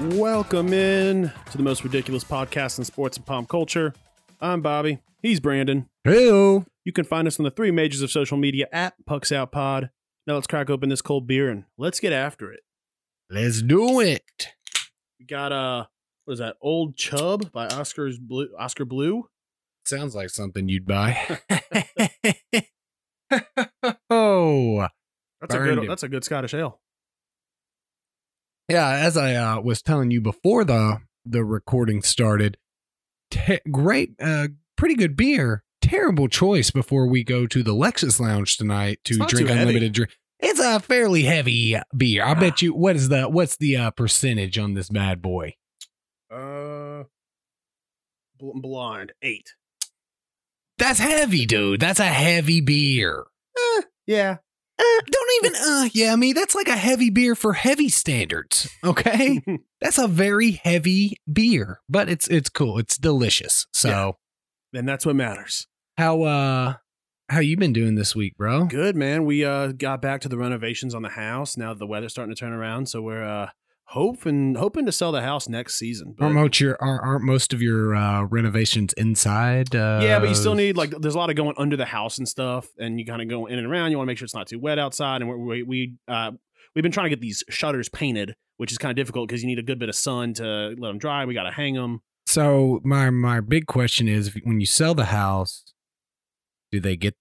Welcome in to the most ridiculous podcast in sports and pop culture. I'm Bobby. He's Brandon. Hello. You can find us on the three majors of social media at Pucks Out Pod. Now let's crack open this cold beer and let's get after it. Let's do it. We got uh what is that? Old Chub by Oscar's Blue Oscar Blue. Sounds like something you'd buy. oh. That's a good him. that's a good Scottish ale. Yeah, as I uh, was telling you before the the recording started, te- great uh pretty good beer. Terrible choice before we go to the Lexus Lounge tonight to drink unlimited drink. It's a fairly heavy beer. I Ah. bet you what is the what's the uh, percentage on this bad boy? Uh bl- blind. Eight. That's heavy, dude. That's a heavy beer. Yeah. Uh, don't even uh yeah, I mean that's like a heavy beer for heavy standards. Okay? that's a very heavy beer, but it's it's cool. It's delicious. So, and that's what matters. how uh how you been doing this week, bro? Good man. We uh got back to the renovations on the house. Now the weather's starting to turn around, so we're uh hoping hoping to sell the house next season. But- Aren't most your aren't, most of your uh renovations inside? Uh yeah, but you still need like there's a lot of going under the house and stuff, and you kind of go in and around. You want to make sure it's not too wet outside, and we we uh we've been trying to get these shutters painted, which is kind of difficult because you need a good bit of sun to let them dry. We got to hang them. So my my big question is when you sell the house, do they get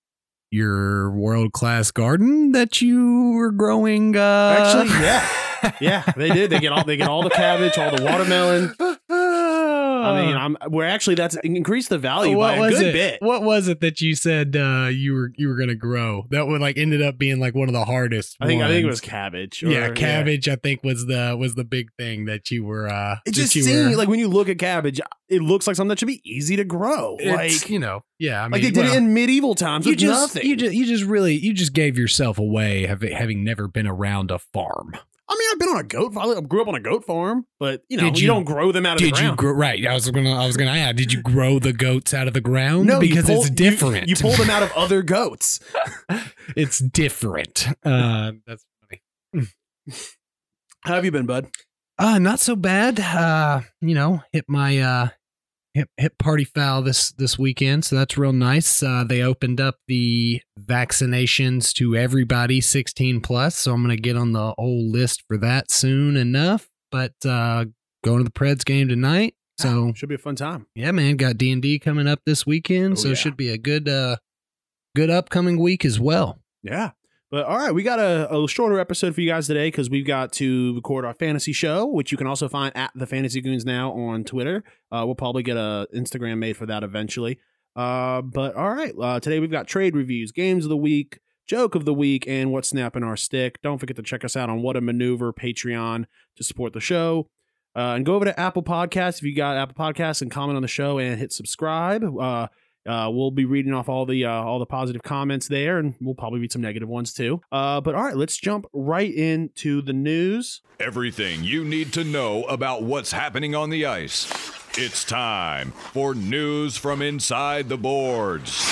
your world class garden that you were growing uh Actually, yeah. Yeah, they did. They get all they get all the cabbage, all the watermelon. I mean, I'm we're actually that's increased the value by a good it? bit. What was it that you said uh, you were you were gonna grow? That would like ended up being like one of the hardest. I think I think it was cabbage. yeah, or- cabbage. I think was the was the big thing that you were. uh It just were- like when you look at cabbage, it looks like something that should be easy to grow. it's, Like you know, yeah. I mean, like they did well, it in medieval times you with just nothing. you just you just really you just gave yourself away having having never been around a farm. I mean, I've been on a goat. farm. I grew up on a goat farm, but you know, Did you, you- don't grow them out of the Did you ground. grow right? I was gonna I was gonna add. Did you grow the goats out of the ground? no, because pull- it's you- different. You, pull them out of other goats. it's different. Uh, that's funny. How have you been, bud? Uh, not so bad. Uh, you know, hit my uh hit hit party foul this this weekend, so that's real nice. Uh, they opened up the vaccinations to everybody 16 plus, so I'm gonna get on the old list for that soon enough. But uh, going to the Preds game tonight, so Should be a fun time. yeah, man, got D and D coming up this weekend, Oh, so yeah. should be a good uh good upcoming week as well. Yeah. But all right, we got a, a shorter episode for you guys today because we've got to record our fantasy show, which you can also find at the Fantasy Goons now on Twitter. Uh, we'll probably get a Instagram made for that eventually. Uh, but all right, uh, today we've got trade reviews, games of the week, joke of the week, and what's snapping our stick. Don't forget to check us out on What a Maneuver Patreon to support the show. Uh, and go over to Apple Podcasts if you got Apple Podcasts and comment on the show and hit subscribe. Uh, uh, we'll be reading off all the uh, all the positive comments there, and we'll probably read some negative ones too. Uh, but all right, let's jump right into the news. Everything you need to know about what's happening on the ice. It's time for news from inside the boards.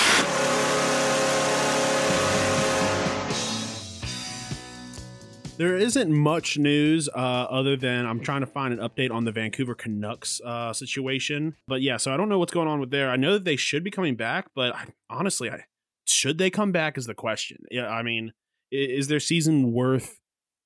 There isn't much news uh, other than I'm trying to find an update on the Vancouver Canucks uh, situation. But yeah, so I don't know what's going on with there. I know that they should be coming back, but I, honestly, I, should they come back is the question. Yeah, I mean, is their season worth?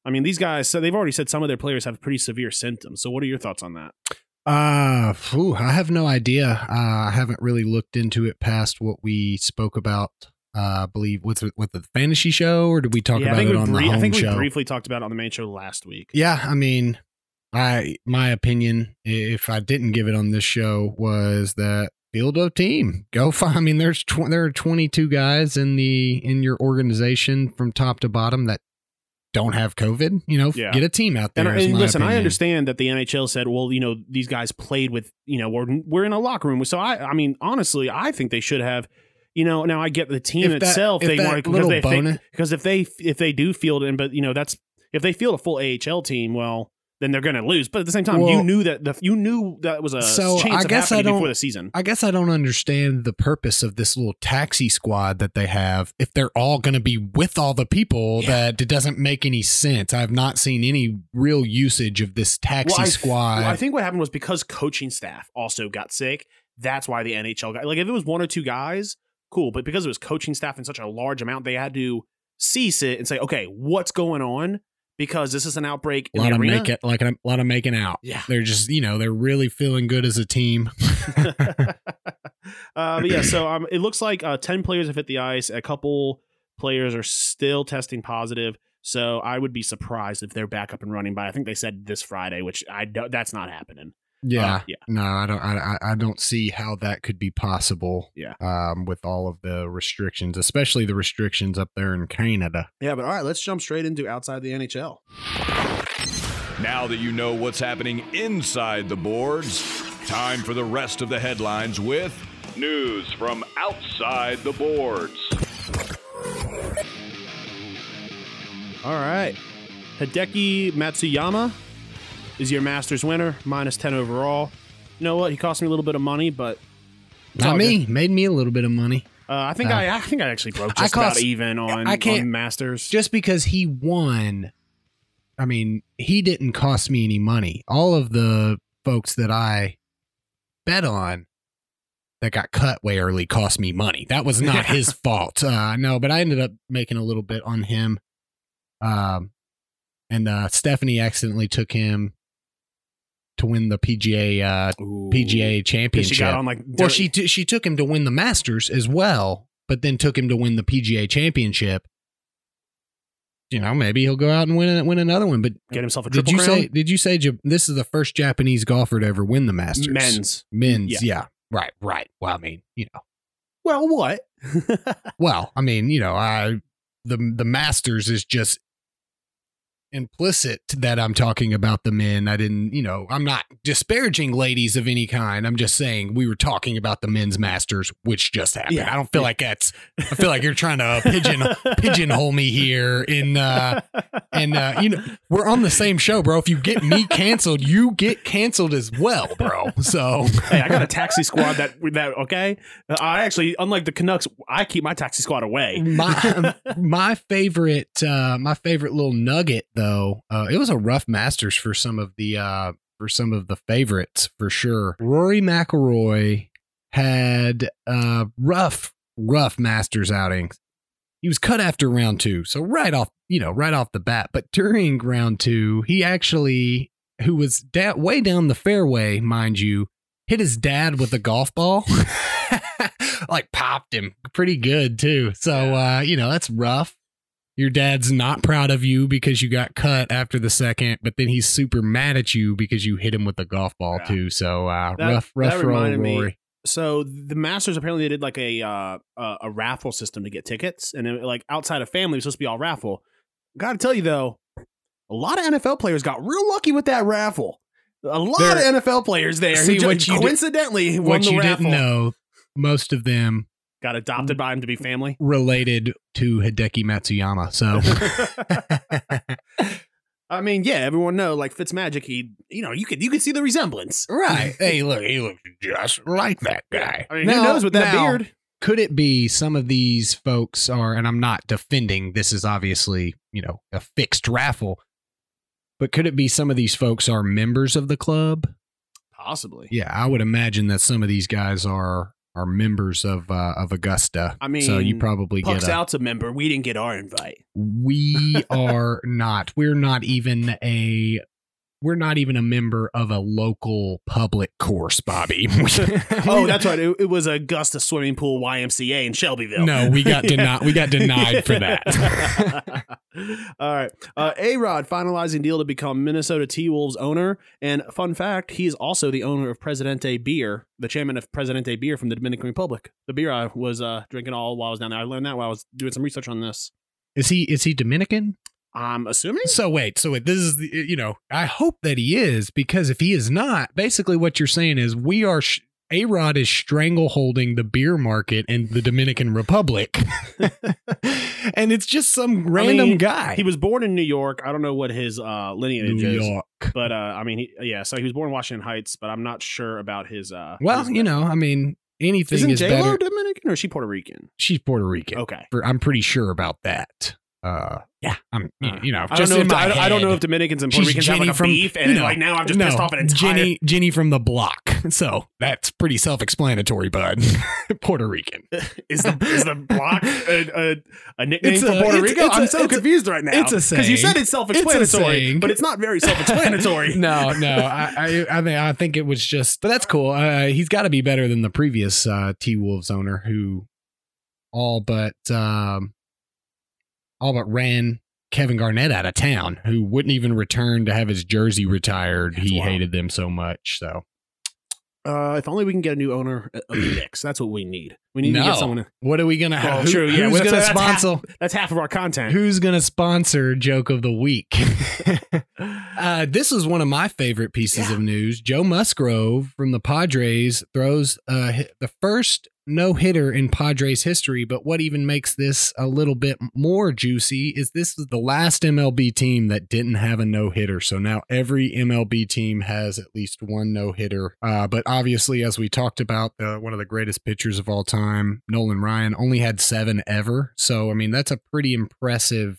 I mean, these guys. So they've already said some of their players have pretty severe symptoms. So what are your thoughts on that? Uh, phew, I have no idea. Uh, I haven't really looked into it past what we spoke about. Uh, I believe with with the fantasy show, or did we talk yeah, about it on brie- the home I think show? we briefly talked about it on the main show last week. yeah, I mean, I my opinion, if I didn't give it on this show, was that field a team. Go find. I mean, there's tw- there are 22 guys in the in your organization from top to bottom that don't have COVID. You know, Yeah. get a team out there. And, and listen, I understand that the NHL said, "Well, you know, these guys played with, you know, we're we're in a locker room." So I, I mean, honestly, I think they should have, you know. Now I get the team If itself; if they that want because they, if they bonus- because if they if they do field in, but you know, that's if they field a full AHL team, well, then they're going to lose. But at the same time, you knew that the you knew that was a So, chance I guess I don't- before the season. I guess I don't understand the purpose of this little taxi squad that they have if they're all going to be with all the people Yeah. that it doesn't make any sense. I have not seen any real usage of this taxi Well, I squad. well, I think what happened was because coaching staff also got sick. That's why the NHL guy, like if it was one or two guys, cool. But because it was coaching staff in such a large amount, they had to cease it and say, okay, what's going on? Because this is an outbreak a in lot the of arena. make it like a lot of making out. Yeah. They're just you know they're really feeling good as a team. uh, but yeah, so um, it looks like uh, ten players have hit the ice. A couple players are still testing positive. So I would be surprised if they're back up and running by. I think they said this Friday, which I don't, that's not happening. Yeah, Uh, yeah. no, I don't. I, I- I don't see how that could be possible. Yeah. um, with all of the restrictions, especially the restrictions up there in Canada. Yeah, but all right, let's jump straight into outside the NHL. Now that you know what's happening inside the boards, time for the rest of the headlines with news from outside the boards. All right. Hideki Matsuyama is your Masters winner, minus 10 overall. You know what? He cost me a little bit of money, but Not me. Made me a little bit of money. uh, I think Uh, I, I think I actually broke I just about cost- even on, I can't- on Masters. Just because he won, I mean, he didn't cost me any money. All of the folks that I bet on that got cut way early cost me money. That was not his fault. Uh, no, but I ended up making a little bit on him. Um, and uh, Stephanie accidentally took him to win the PGA uh. PGA championship. she got on like Well, she t- she took him to win the Masters as well, but then took him to win the PGA Championship. You know, maybe he'll go out and win win another one. But get himself a did you crown. say? Did you say this is the first Japanese golfer to ever win the Masters? men's? men's. Yeah. Yeah. right, right. Well, I mean, you know, Well, what? well, I mean, you know, I the the Masters is just implicit that I'm talking about the men. I didn't, you know, I'm not disparaging ladies of any kind. I'm just saying we were talking about the men's Masters, which just happened. Yeah. I don't feel Yeah. like that's. I feel like you're trying to pigeon pigeonhole me here in uh and uh you know we're on the same show bro if you get me canceled you get canceled as well bro so hey, I got a taxi squad that that okay. I actually, unlike the Canucks, I keep my taxi squad away. my my favorite uh my favorite little nugget though uh it was a rough masters for some of the uh for some of the favorites for sure. Rory mcilroy had uh rough rough masters outings. He was cut after round two so right off you know right off the bat. But during round two he actually who was da- way down the fairway mind you hit his dad with a golf ball. Like popped him pretty good too. So uh you know that's rough your dad's not proud of you because you got cut after the second but then he's super mad at you because you hit him with a golf ball Yeah. too so uh That- rough rough that old reminded me- So the Masters apparently they did like a uh, a, raffle system to get tickets, and it, like outside of family, it was supposed to be all raffle. Got to tell you though, a lot of NFL players got real lucky with that raffle. A lot of NFL players there See, what you coincidentally won what the you raffle. didn't know most of them Got adopted by him to be family. related to hideki matsuyama so I mean, yeah, everyone know like Fitzmagic. He, you know, you could you could see the resemblance. right hey look he looks just like that guy I mean, who knows with that now, beard? could it be some of these folks are and i'm not defending this is obviously you know a fixed raffle but could it be some of these folks are members of the club Possibly. yeah i would imagine that some of these guys are are members of uh, of augusta I mean, so you probably Puck's get a, out's a member. We didn't get our invite. we are not we're not even a we're not even a member of a local public course bobby Oh, that's right. It, it was Augusta Swimming Pool YMCA in Shelbyville. no we got denied we got denied for that All right. Uh, A Rod finalizing deal to become Minnesota T Wolves owner. And fun fact, he is also the owner of Presidente Beer, the chairman of Presidente Beer from the Dominican Republic. The beer I was uh, drinking all while I was down there. I learned that while I was doing some research on this. Is he is he Dominican? I'm assuming. So wait, so wait, this is the, you know, I hope that he is because if he is not, basically what you're saying is we are sh- A Rod is strangleholding the beer market in the Dominican Republic, and it's just some random mean, guy. He was born in New York. I don't know what his uh, lineage New is, York. but uh, I mean, he, yeah. So he was born in Washington Heights, but I'm not sure about his. Uh, Well, his- you know, I mean, anything isn't is J better. Dominican or is she Puerto Rican? She's Puerto Rican. Okay. For- I'm pretty sure about that. Uh, yeah, I'm. Uh, you know, I don't know. If, I, don't- I don't know if Dominicans and Puerto She's Ricans have like a from- beef, and no, like now I've just no, pissed off an entire. Jenny, Jenny from the block. So that's pretty self-explanatory, bud. Puerto Rican. is the is the block a, a, a nickname It's for Puerto it's- Rico? it's I'm a- so it's confused right now. it's a because you said it's self-explanatory, saying. but it's not very self-explanatory. no, no. I, I, I mean, I think it was just, but that's cool. Uh, he's got to be better than the previous uh, T Wolves owner, who all but um, all but ran Kevin Garnett out of town, who wouldn't even return to have his jersey retired. That's he wild. hated them so much. So Uh, if only we can get a new owner of the Knicks. That's what we need. We need to get someone. what are we gonna Well, have? Who- true, yeah, who's well, gonna that's- that's half- sponsor? That's half of our content. Who's gonna sponsor joke of the week? Uh, this is one of my favorite pieces Yeah. of news. Joe Musgrove from the Padres throws uh, the first no hitter in Padres history. But what even makes this a little bit more juicy is this is the last MLB team that didn't have a no hitter. So now every MLB team has at least one no hitter. Uh, but obviously, as we talked about, uh, one of the greatest pitchers of all time, Nolan Ryan, only had seven ever. So, I mean, that's a pretty impressive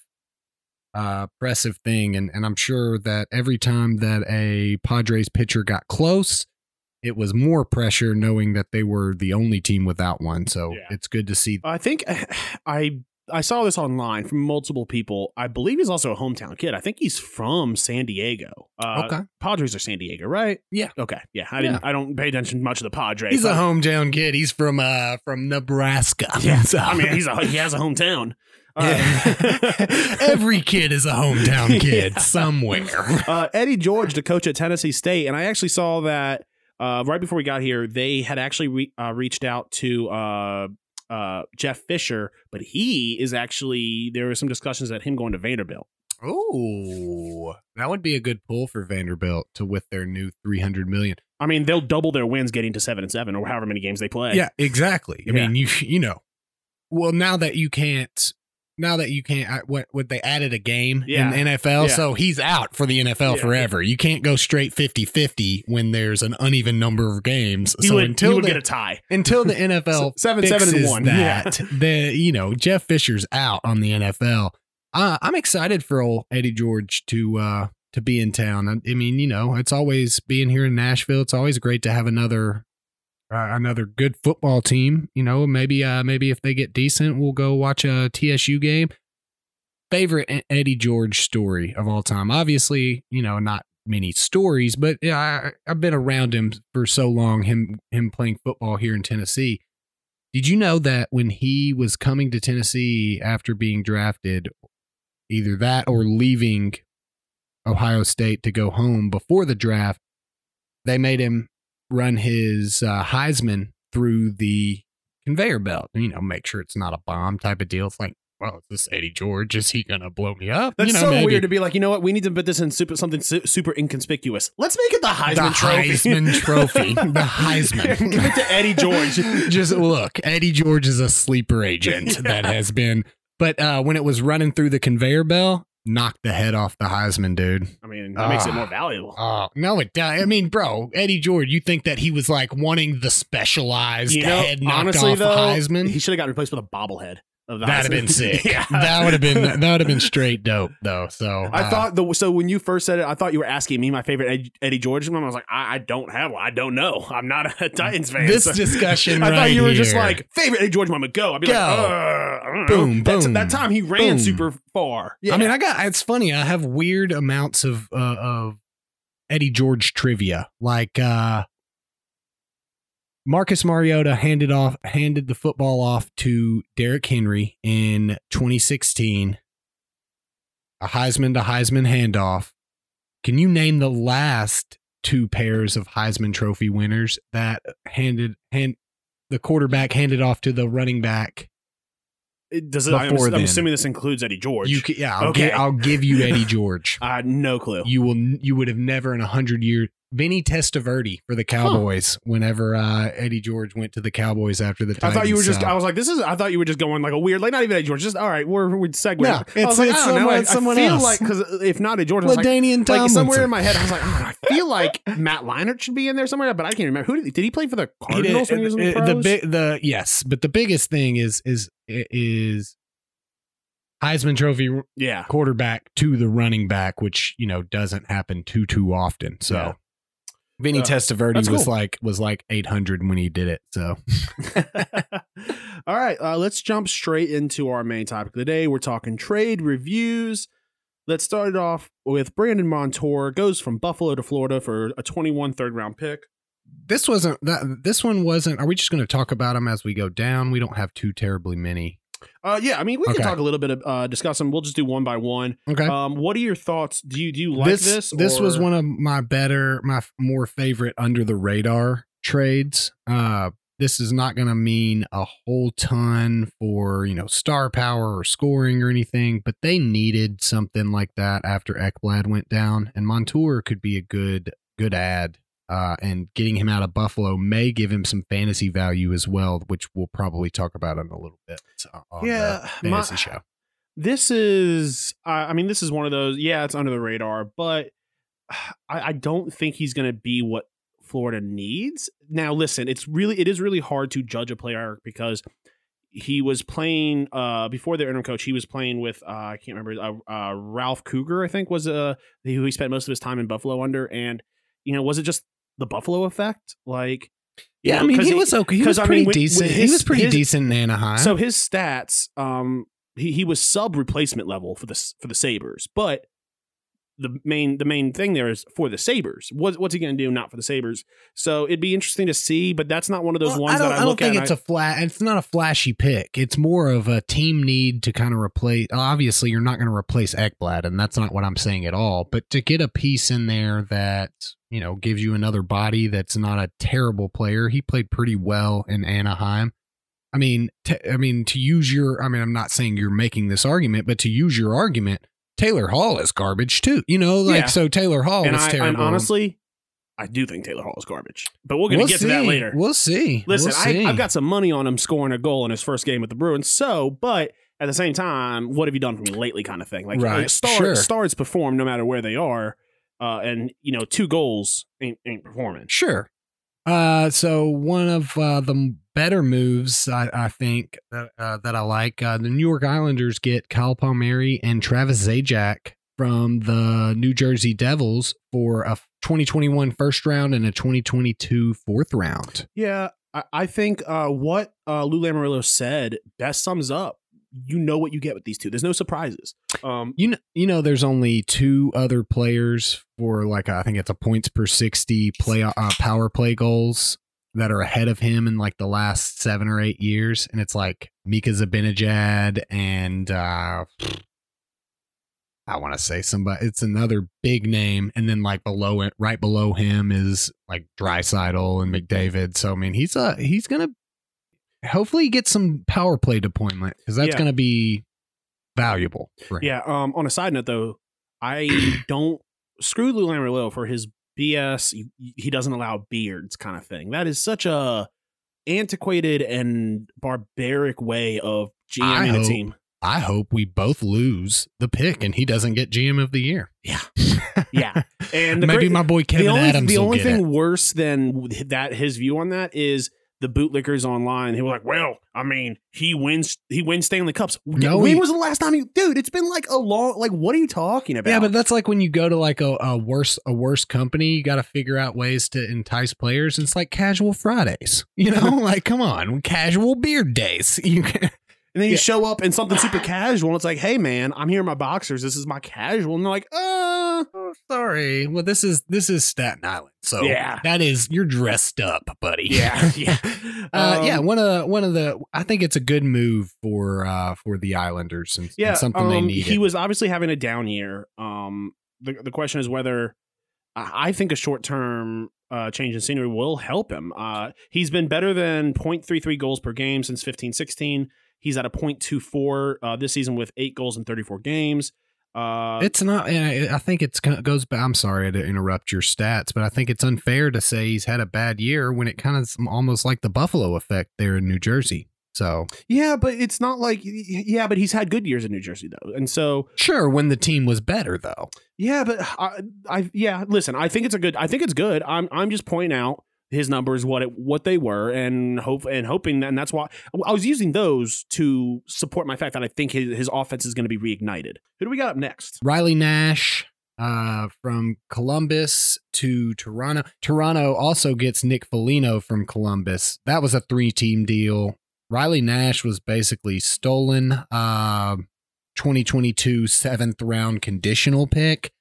uh, impressive thing. And, and I'm sure that every time that a Padres pitcher got close, it was more pressure knowing that they were the only team without one. So Yeah. it's good to see. I think I I saw this online from multiple people. I believe he's also a hometown kid. I think he's from San Diego. Uh, Okay. Padres are San Diego, right? Yeah. Okay. Yeah. I didn't. I don't pay attention much to the Padres. He's a hometown kid. He's from uh from Nebraska. Yeah. So- I mean, he's a he has a hometown. Every kid is a hometown kid Yeah. somewhere. uh, Eddie George, the coach at Tennessee State, and I actually saw that uh, right before we got here, they had actually re- uh, reached out to uh, uh, Jeff Fisher, but he is actually there were some discussions at him going to Vanderbilt. Oh, that would be a good pull for Vanderbilt to with their new 300 million. I mean, they'll double their wins getting to seven and seven, or however many games they play. Yeah, exactly. I Yeah. mean, you you know, well now that you can't, now that you can't, I- what what they added a game Yeah. in NFL, Yeah. so he's out for the NFL Yeah. forever. You can't go straight 50-50 when there's an uneven number of games. he so would, until he get a tie. until the NFL Seven, seven, and one. that the you know Jeff Fisher's out on the NFL. Uh, I'm excited for old Eddie George to uh to be in town. I, I mean, you know, it's always being here in Nashville. It's always great to have another uh, another good football team. You know, maybe uh maybe if they get decent, we'll go watch a TSU game. Favorite Eddie George story of all time. Obviously, you know, not many stories, but yeah, I, I've been around him for so long. Him him playing football here in Tennessee. Did you know that when he was coming to Tennessee after being drafted, either that or leaving Ohio State to go home before the draft, they made him run his uh, Heisman through the conveyor belt. You know, make sure it's not a bomb type of deal. It's like, well, is this Eddie George? Is he gonna blow me up? That's you know, so maybe. weird to be like, you know what? We need to put this in super something su- super inconspicuous. Let's make it the Heisman the Trophy. Heisman Trophy. the Heisman. Give it to Eddie George. Just look, Eddie George is a sleeper agent that has been. But uh, when it was running through the conveyor belt, knocked the head off the Heisman, dude. I mean, that makes it Ah. more valuable. Oh no, it does. I mean, bro, Eddie George, you think that he was like wanting the specialized You know, head knocked honestly off though, Heisman? he should have got replaced with a bobblehead That'd have been sick. yeah. That would have been that would have been straight dope though. So I uh, thought the so when you first said it, I thought you were asking me my favorite Eddie George one. I was like, I, I don't have one. I don't know. I'm not a Titans fan. this so- discussion. I thought you were just like favorite Eddie George moment. Go. I'd be Go. like, uh, I don't know. Boom, That's- boom, That time he ran boom. super far. Yeah. I mean, I got. It's funny. I have weird amounts of uh, of Eddie George trivia. Like uh Marcus Mariota handed off handed the football off to Derrick Henry in 2016. A Heisman to Heisman handoff. Can you name the last two pairs of Heisman Trophy winners that handed hand the quarterback handed off to the running back It- Does it, I'm, I'm assuming this includes Eddie George. You can, yeah, I'll, Okay. I'll give you Eddie George. I had no clue. you will you would have never in a hundred years Vinny Testaverde for the Cowboys whenever uh, Eddie George went to the Cowboys after the I thought you were just. uh, I was like, this is. I thought you were just going like a weird, like not even Eddie George. Just all right, we're we're segue. No, I was it's- like, it's I don't know. Someone- someone I feel else. like because if not Eddie George, I was like, like somewhere in my head, I was like, oh, I feel like Matt Leinart should be in there somewhere, but I can't remember. Who did he, did he play for the He did- Cardinals when he was in the uh, pros? the, big the yes, but the biggest thing is is is Heisman Trophy yeah, quarterback to the running back, which you know doesn't happen too too often. So. Vinny Uh, Testaverde that's was like was like 800 when he did it. So All right, uh, let's jump straight into our main topic of the day. We're talking trade reviews. Let's start it off with Brandon Montour goes from Buffalo to Florida for a 21 third round pick. this wasn't that. This one wasn't. Are we just going to talk about them as we go down? We don't have too terribly many. Uh, yeah, I mean, we Okay. can talk a little bit, of, uh, discuss them. We'll just do one by one. Okay. Um, what are your thoughts? Do you do you like this this? this was one of my better, my f- more favorite under the radar trades. Uh, this is not going to mean a whole ton for you know star power or scoring or anything, but they needed something like that after Ekblad went down, and Montour could be a good good ad. Uh, and getting him out of Buffalo may give him some fantasy value as well, which we'll probably talk about in a little bit. uh, On Yeah, the my- show. This is, I I mean, this is one of those. Yeah, it's under the radar, but I, I don't think he's going to be what Florida needs. Now, listen, it's really, it is really hard to judge a player because he was playing uh before their interim coach. He was playing with uh, I can't remember uh, uh, Ralph Krueger, I think was uh who he spent most of his time in Buffalo under, and you know, was it just the Buffalo effect? Like, Yeah, know, I mean, he he- was okay. He was I mean, pretty with- with decent. he was pretty his- decent in Anaheim. So his stats, um, he, he was sub replacement level for the for the Sabres, but the main the main thing there is for the Sabres. What, what's he going to do? Not for the Sabres. So it'd be interesting to see, but that's not one of those Well, ones I don't, that I, don't think it's and a flat. It's not a flashy pick. It's more of a team need to kind of replace. Obviously, you're not going to replace Ekblad, and that's not what I'm saying at all. But to get a piece in there that you know gives you another body that's not a terrible player. He played pretty well in Anaheim. I mean, t- I mean to use your. I mean, I'm not saying you're making this argument, but to use your argument, Taylor Hall is garbage too. You know, like Yeah. so Taylor Hall and, was I, terrible. and honestly, I do think Taylor Hall is garbage. But we're going to We'll get to that later. We'll see. Listen, We'll see. I, I've got some money on him scoring a goal in his first game with the Bruins. So, but at the same time, what have you done for me lately? Kind of thing. Like, Right, like star, sure. stars perform no matter where they are, uh, and you know, two goals ain't ain't performing. Sure. Uh, so one of uh, the better moves I, I think that, uh, that I like, uh, the New York Islanders get Kyle Palmieri and Travis Zajac from the New Jersey Devils for a 2021 first round and a 2022 fourth round. Yeah, I, I think uh, what uh, Lou Lamoriello said best sums up. You know what you get with these two. There's no surprises. Um, You know, you know, there's only two other players for like I think it's a points per 60 play uh, power play goals that are ahead of him in like the last seven or eight years, and it's like Mika Zibanejad and uh, I want to say somebody. It's another big name, and then like below it, right below him is like Draisaitl and McDavid. So I mean, he's a he's gonna hopefully get some power play deployment because that's Yeah. gonna be valuable. Yeah. Um, on a side note, though, I don't screw Lou Lamoriello for his BS. He, doesn't allow beards, kind of thing. That is such a antiquated and barbaric way of GMing a hope- team. I hope we both lose the pick and he doesn't get GM of the year. Yeah. Yeah. And maybe great- my boy Kevin the only, Adams the only thing it. worse than that his view on that is the bootlickers online. They were like, "Well, I mean, he wins. He wins Stanley Cups. No, when he- was the last time you, dude? It's been like a long. Like, what are you talking about? Yeah, but that's like when you go to like a, a worse a worse company, you got to figure out ways to entice players. It's like casual Fridays, you know. like, come on, casual beard days. You can, and then you yeah. show up in something super casual, and it's like, "Hey, man, I'm here in my boxers. This is my casual." And they're like, "Uh, oh, sorry. Well, this is this is Staten Island, so Yeah. that is you're dressed up, buddy. yeah, yeah, Uh, Um, yeah, one of the one of the I think it's a good move for uh for the Islanders and, and yeah." something they um, needed. He was obviously having a down year. Um, the the question is whether I I think a short term uh, change in scenery will help him. Uh, he's been better than 0.33 goals per game since 15 16. He's at a .24 uh, this season with eight goals in 34 games. Uh, It's not. I I think it's go- goes. I'm sorry to interrupt your stats, but I think it's unfair to say he's had a bad year when it kind of almost like the Buffalo effect there in New Jersey. So yeah, but it's not like yeah, but he's had good years in New Jersey though, and so sure, when the team was better though. yeah, but I, I yeah, listen, I think it's a good. I think it's good. I'm I'm just pointing out his numbers, what it what they were, and hope and hoping, that, and that's why I was using those to support my fact that I think his, his offense is going to be reignited. Who do we got up next? Riley Nash uh, from Columbus to Toronto. Toronto also gets Nick Foligno from Columbus. That was a three team deal. Riley Nash was basically stolen. Uh, 2022 seventh round conditional pick.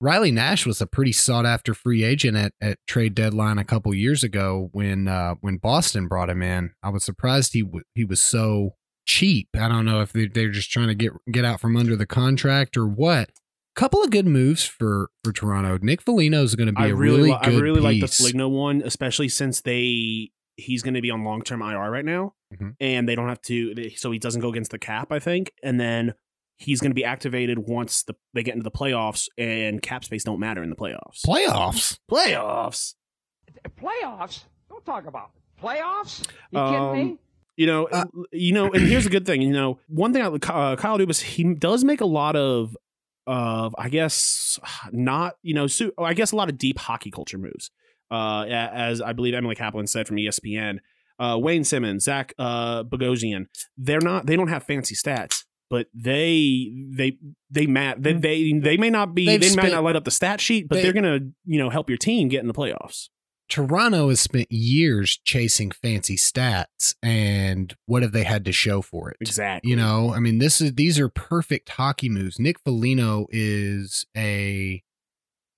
Riley Nash was a pretty sought after free agent at, at trade deadline a couple years ago when uh, when Boston brought him in. I was surprised he w- he was so cheap. I don't know if they, they're just trying to get get out from under the contract or what. Couple of good moves for for Toronto. Nick Foligno is going to be I a really, really, li- good I really like the piece. Foligno one, especially since they he's going to be on long term IR right now, Mhm. and they don't have to, so he doesn't go against the cap. I think, and then he's going to be activated once the they get into the playoffs, and cap space don't matter in the playoffs. Playoffs. playoffs. Playoffs? Don't talk about it. Playoffs? You Um, kidding me? You know, Uh, you know, and here's a good thing. You know, one thing, uh, Kyle Dubas, he does make a lot of, of I guess, not you know, su- I guess a lot of deep hockey culture moves. Uh, as I believe Emily Kaplan said from ESPN, uh, Wayne Simmonds, Zach uh, Bogosian, they're not, they don't have fancy stats, but they, they, they, mat, they, mm-hmm. they, they may not be, They've they might spent- not light up the stat sheet, but they- they, are gonna, you know, help your team get in the playoffs. Toronto has spent years chasing fancy stats, and what have they had to show for it? Exactly. You know, I mean, this is these are perfect hockey moves. Nick Foligno is a.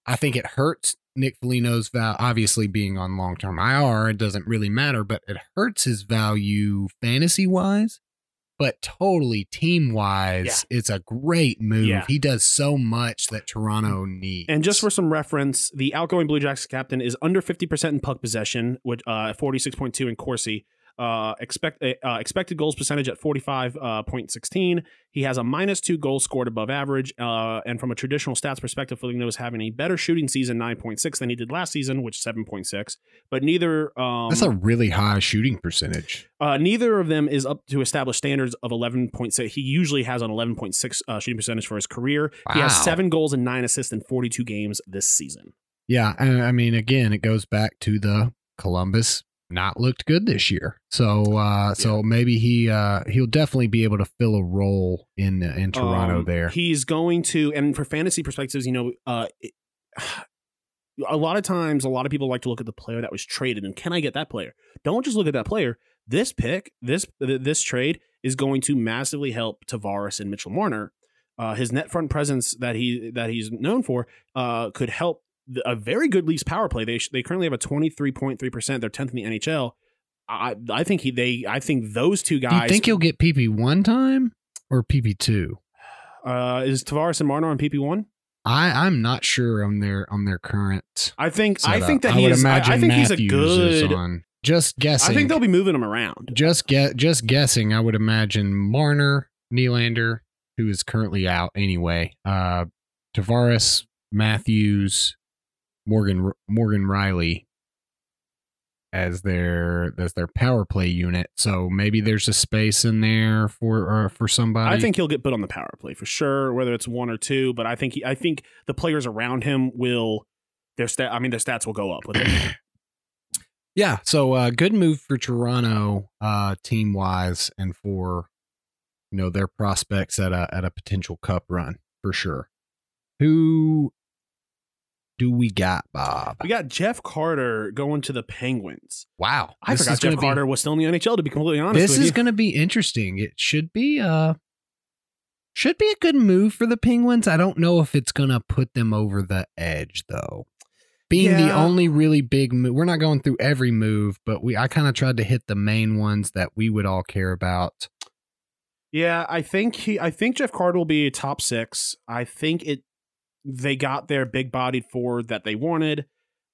I think it hurts Nick Foligno's value. Obviously, being on long term IR, it doesn't really matter, but it hurts his value fantasy wise. But totally team wise, it's a great move. Yeah. He does so much that Toronto needs. And just for some reference, the outgoing Blue Jackets captain is under 50% in puck possession, with uh, 46.2 in Corsi. Uh, expect uh, expected goals percentage at 45.16. he has a minus two goals scored above average. Uh, and from a traditional stats perspective, Foligno is having a better shooting season, 9.6, than he did last season, which is 7.6. But neither um, that's a really high shooting percentage. uh, neither of them is up to established standards of 11.6. He usually has an 11.6 uh, shooting percentage for his career. He has seven goals and nine assists in 42 games this season. Yeah, I mean, again, it goes back to the Columbus not looked good this year. So, uh, so maybe he uh, he'll definitely be able to fill a role in in Toronto Um, there. He's going to, and for fantasy perspectives, you know, uh, it- a lot of times, a lot of people like to look at the player that was traded and can I get that player? Don't just look at that player. This pick, this this trade is going to massively help Tavares and Mitchell Marner. Uh, his net front presence that he that he's known for uh, could help a very good Leafs power play. They sh- they currently have a twenty three point three percent. They're tenth in the NHL. I I think he they I think those two guys. Do you think he'll get PP one time or PP two? uh, is Tavares and Marner on PP one? I I'm not sure on their on their current. I think I think that I he would is. I, imagine I think he's a Matthews is good. on. Just guessing. I think they'll be moving him around. just get just guessing. I would imagine Marner, Nylander, who is currently out anyway. Uh, Tavares, Matthews, Morgan Morgan Rielly as their as their power play unit. So maybe there's a space in there for for somebody. I think he'll get put on the power play for sure, whether it's one or two. But I think he, I think the players around him will their stat. I mean, their stats will go up with it. Yeah, so uh, good move for Toronto, uh, team wise, and for you know their prospects at a at a potential cup run for sure. Who do we got, Bob? we got Jeff Carter going to the Penguins. Wow, I this forgot Jeff be- Carter was still in the NHL. To be completely honest, This is going to be interesting. It should be uh should be a good move for the Penguins. I don't know if it's going to put them over the edge though. Being the only really big move, we're not going through every move, but we I kind of tried to hit the main ones that we would all care about. Yeah, I think he. I think Jeff Carter will be a top six. I think it. They got their big-bodied forward that they wanted.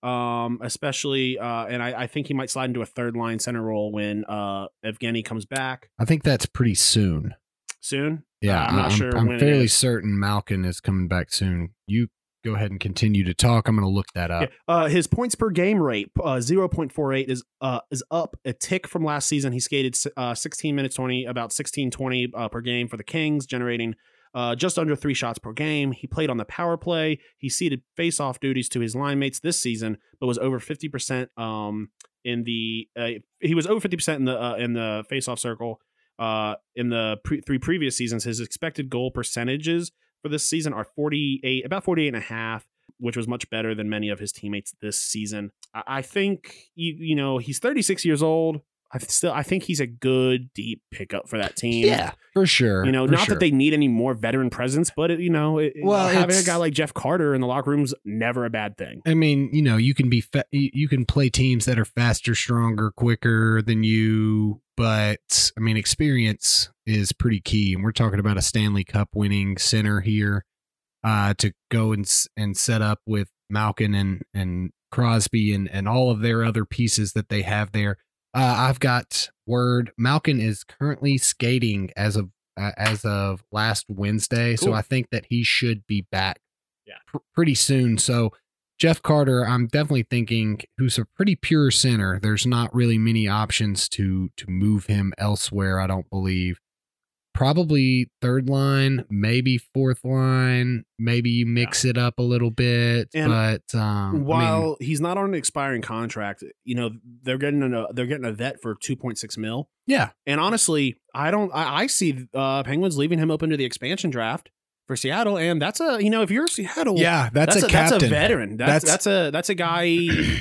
um, especially, uh, and I, I think he might slide into a third line center role when uh, Evgeny comes back I think that's pretty soon. soon. Yeah, Uh, I'm not I'm, sure I'm fairly certain Malkin is coming back soon. You go ahead and continue to talk. I'm going to look that up. Yeah. Uh, his points per game rate, uh, 0.48, is uh, is up a tick from last season. He skated uh, 16 minutes 20, about 16 20 uh, per game for the Kings, generating uh, just under three shots per game. He played on the power play. He ceded face-off duties to his line mates this season, but was over 50% um, in the uh, he was over 50% in the uh, in the face-off circle. Uh, in the pre- three previous seasons, his expected goal percentages for this season are 48, about 48 and a half which was much better than many of his teammates this season. I, think you, you know he's 36 years old. I still I think he's a good deep pickup for that team. Yeah, for sure. You know, not sure. that they need any more veteran presence, but it, you know, it, Well, having a guy like Jeff Carter in the locker room's never a bad thing. I mean, you know, you can be fa- you can play teams that are faster, stronger, quicker than you, but I mean, experience is pretty key. And we're talking about a Stanley Cup winning center here uh, to go and and set up with Malkin and and Crosby and and all of their other pieces that they have there. Uh, I've got word Malkin is currently skating as of uh, as of last Wednesday, so I think that he should be back Yeah. pr- pretty soon. So Jeff Carter, I'm definitely thinking who's a pretty pure center. There's not really many options to to move him elsewhere. I don't believe. Probably third line, maybe fourth line. Maybe you mix it up a little bit, And but um, I mean, While he's not on an expiring contract, you know they're getting a they're getting a vet for 2.6 mil. yeah, And honestly, I don't. I, I see uh, Penguins leaving him open to the expansion draft for Seattle, and that's a you know if you're Seattle, yeah, that's, a, captain. That's a veteran. That's, That's- that's a that's a guy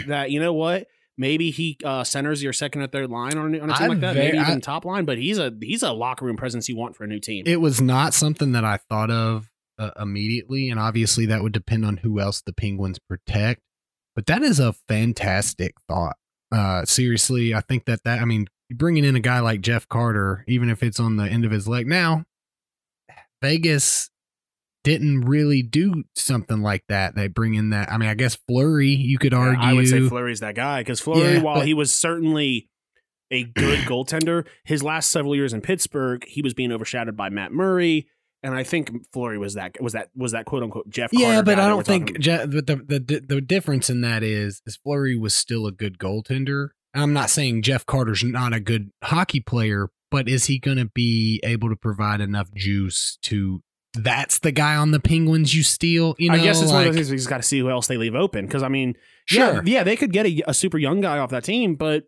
that you know what. Maybe he uh, centers your second or third line on, on a team I'm like that. very- Maybe even I- top line, but he's a he's a locker room presence you want for a new team. It was not something that I thought of uh, immediately, and obviously that would depend on who else the Penguins protect. But that is a fantastic thought. Uh, seriously, I think that that I mean, bringing in a guy like Jeff Carter, even if it's on the end of his leg now, Vegas didn't really do something like that. They bring in that. I mean, I guess Fleury, you could Yeah, argue. I would say Fleury's that guy because Fleury, Yeah, while but- he was certainly a good goaltender, his last several years in Pittsburgh, he was being overshadowed by Matt Murray. And I think Fleury was that was that was that quote unquote Jeff. yeah, Carter but I don't think but the, the the difference in that is is Fleury was still a good goaltender. I'm not saying Jeff Carter's not a good hockey player, but is he going to be able to provide enough juice to? That's the guy on the Penguins you steal. You know, I guess it's one of like- those things we just got to see who else they leave open. Because I mean, Sure. yeah, yeah, they could get a, a super young guy off that team, but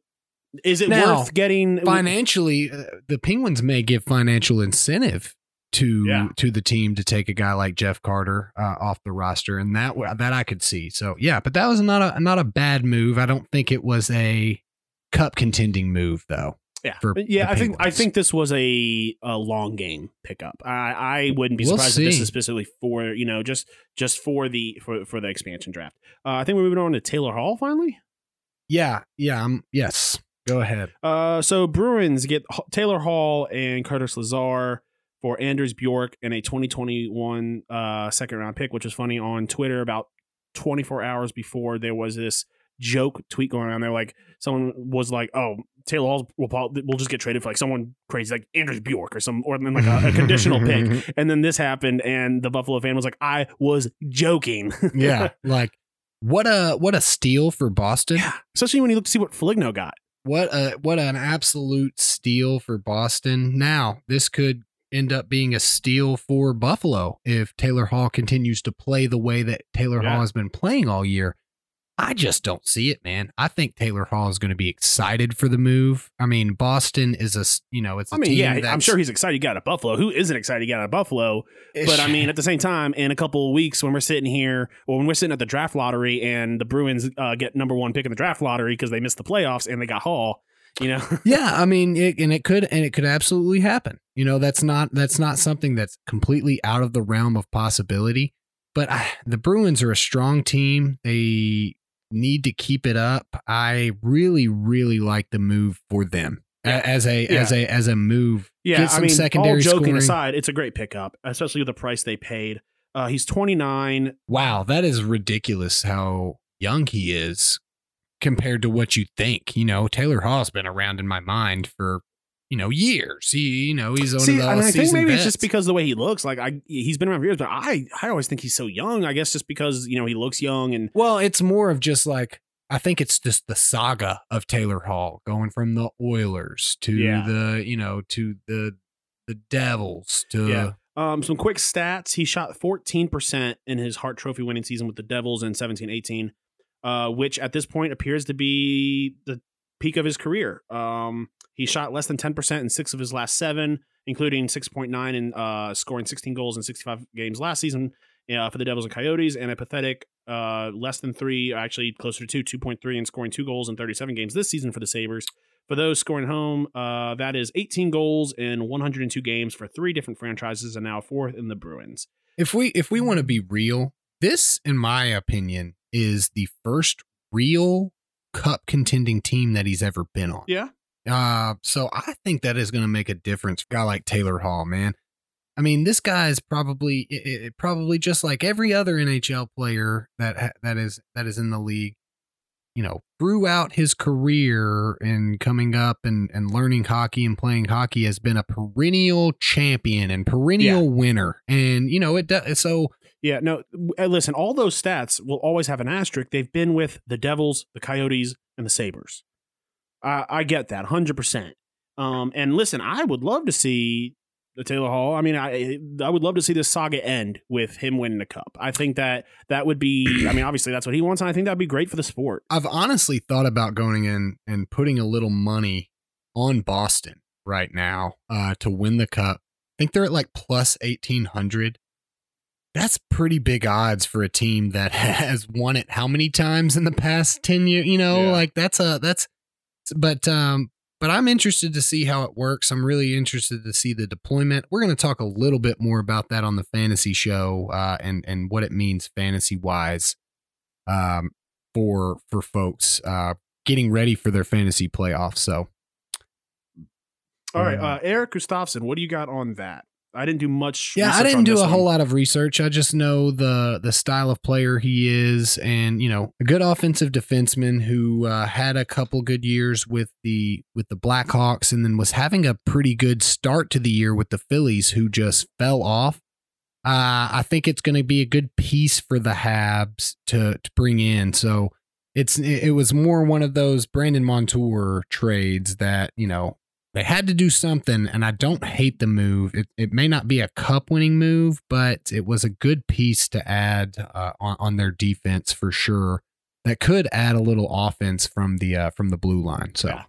is it Now, worth getting financially, uh, the Penguins may give financial incentive to Yeah. to the team to take a guy like Jeff Carter uh, off the roster, and that that I could see. So yeah, but that was not a not a bad move. I don't think it was a cup contending move though. Yeah, for yeah. the I think I think this was a, a long game pickup. I, I wouldn't be We'll surprised if this is specifically for you know just just for the for for the expansion draft. Uh, I think we're moving on to Taylor Hall finally. Yeah, yeah. Um, yes, go ahead. Uh, so Bruins get Taylor Hall and Curtis Lazar for Anders Bjork and a 2021 uh, second round pick, which was funny on Twitter about 24 hours before there was this joke tweet going around there. Like someone was like, "Oh, Taylor Hall will probably will just get traded for like someone crazy like Anders Bjork or some or then like a, a conditional pick." And then this happened, and the Buffalo fan was like, "I was joking." yeah, like what a what a steal for Boston. yeah. Especially when you look to see what Foligno got. What a what an absolute steal for Boston. Now, this could end up being a steal for Buffalo if Taylor Hall continues to play the way that Taylor Yeah. Hall has been playing all year. I just don't see it, man. I think Taylor Hall is going to be excited for the move. I mean, Boston is a you know it's a I mean, team yeah, I'm sure he's excited to get out of Buffalo. Who isn't excited to get out of Buffalo? But I mean, at the same time, in a couple of weeks, when we're sitting here, or when we're sitting at the draft lottery, and the Bruins uh, get number one pick in the draft lottery because they missed the playoffs and they got Hall, you know, yeah i mean it, and it could and it could absolutely happen you know that's not that's not something that's completely out of the realm of possibility but I, the bruins are a strong team they need to keep it up i really really like the move for them Yeah. as a Yeah. as a as a move yeah. Get I some mean, secondary all joking scoring. aside, it's a great pickup, especially with the price they paid. Uh, he's 29. wow that is ridiculous how young he is compared to what you think. You know, Taylor Hall's been around in my mind for you know years. He, you know, he's one See, of the and I think seasoned maybe it's just because of the way he looks. Like I, he's been around for years, but I, I always think he's so young. I guess just because you know he looks young and Well, it's more of just like I think it's just the saga of Taylor Hall going from the Oilers to Yeah. the you know to the the Devils to Yeah. Um, some quick stats. He shot 14% in his Hart Trophy winning season with the Devils in 17 18, uh, which at this point appears to be the peak of his career. Um, he shot less than 10% in six of his last seven, including 6.9 in uh, scoring 16 goals in 65 games last season uh, for the Devils and Coyotes, and a pathetic uh, less than three, actually closer to two, 2.3 in scoring two goals in 37 games this season for the Sabres. For those scoring home, uh, that is 18 goals in 102 games for three different franchises, and now fourth in the Bruins. if we if we want to be real, this in my opinion is the first real cup contending team that he's ever been on. Yeah, Uh, so I think that is going to make a difference. for a guy like Taylor Hall, man. I mean, this guy is probably i- i- probably just like every other NHL player that ha- that is that is in the league. You know, throughout his career and coming up and and learning hockey and playing hockey has been a perennial champion and perennial winner. And you know, it does. So yeah. No, uh, listen, all those stats will always have an asterisk. They've been with the Devils, the Coyotes, and the Sabres. I I get that 100%. Um, and listen, I would love to see the Taylor Hall. I mean, I I would love to see this saga end with him winning the cup. I think that that would be. I mean, obviously that's what he wants, and I think that'd be great for the sport. I've honestly thought about going in and putting a little money on Boston right now uh, to win the cup. I think they're at like plus 1800. That's pretty big odds for a team that has won it how many times in the past 10 years, you know, Yeah. like that's a that's but um but I'm interested to see how it works. I'm really interested to see the deployment. We're going to talk a little bit more about that on the fantasy show uh, and and what it means fantasy wise um, for for folks uh, getting ready for their fantasy playoffs. So All right, Um, uh, Erik Gustafsson what do you got on that? I didn't do much. yeah, I didn't do a one. whole lot of research. I just know the the style of player he is, and you know, a good offensive defenseman who uh, had a couple good years with the with the Blackhawks, and then was having a pretty good start to the year with the Phillies, who just fell off. Uh, I think it's going to be a good piece for the Habs to to bring in. So it's it, it was more one of those Brandon Montour trades that you know they had to do something, and I don't hate the move. It it may not be a cup winning move, but it was a good piece to add uh, on on their defense for sure. That could add a little offense from the uh, from the blue line. So. Yeah.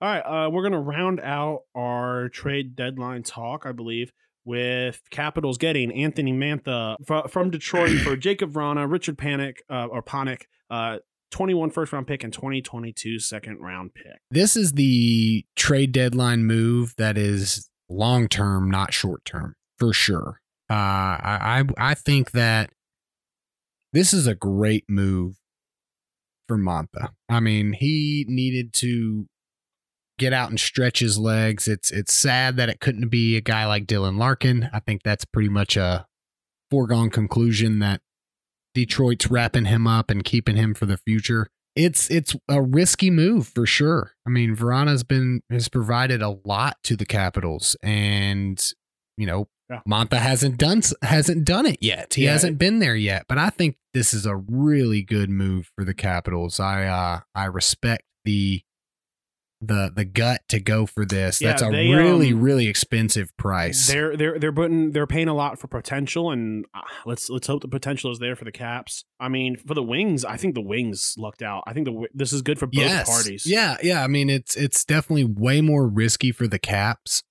All right, uh, we're gonna round out our trade deadline talk, I believe, with Capitals getting Anthony Mantha fr- from Detroit for Jakub Vrana, Richard Panik uh, or Panik, uh, 21 first round pick and 2022 second round pick. this is the trade deadline move that is long term, not short term, for sure. Uh, I, I I think that this is a great move for Mantha. I mean, he needed to get out and stretch his legs. It's it's sad that it couldn't be a guy like Dylan Larkin. I think that's pretty much a foregone conclusion that Detroit's wrapping him up and keeping him for the future. It's it's a risky move for sure. I mean, Vrana's been has provided a lot to the Capitals, and you know, Yeah. Mantha hasn't done hasn't done it yet. He Yeah. hasn't been there yet. But I think this is a really good move for the Capitals. I uh I respect the the the gut to go for this. Yeah, That's a they, really um, really expensive price. They're they're they're putting they're paying a lot for potential, and uh, let's let's hope the potential is there for the Caps. I mean, for the Wings, I think the Wings lucked out. I think the this is good for both parties. Yeah, yeah. I mean, it's it's definitely way more risky for the Caps,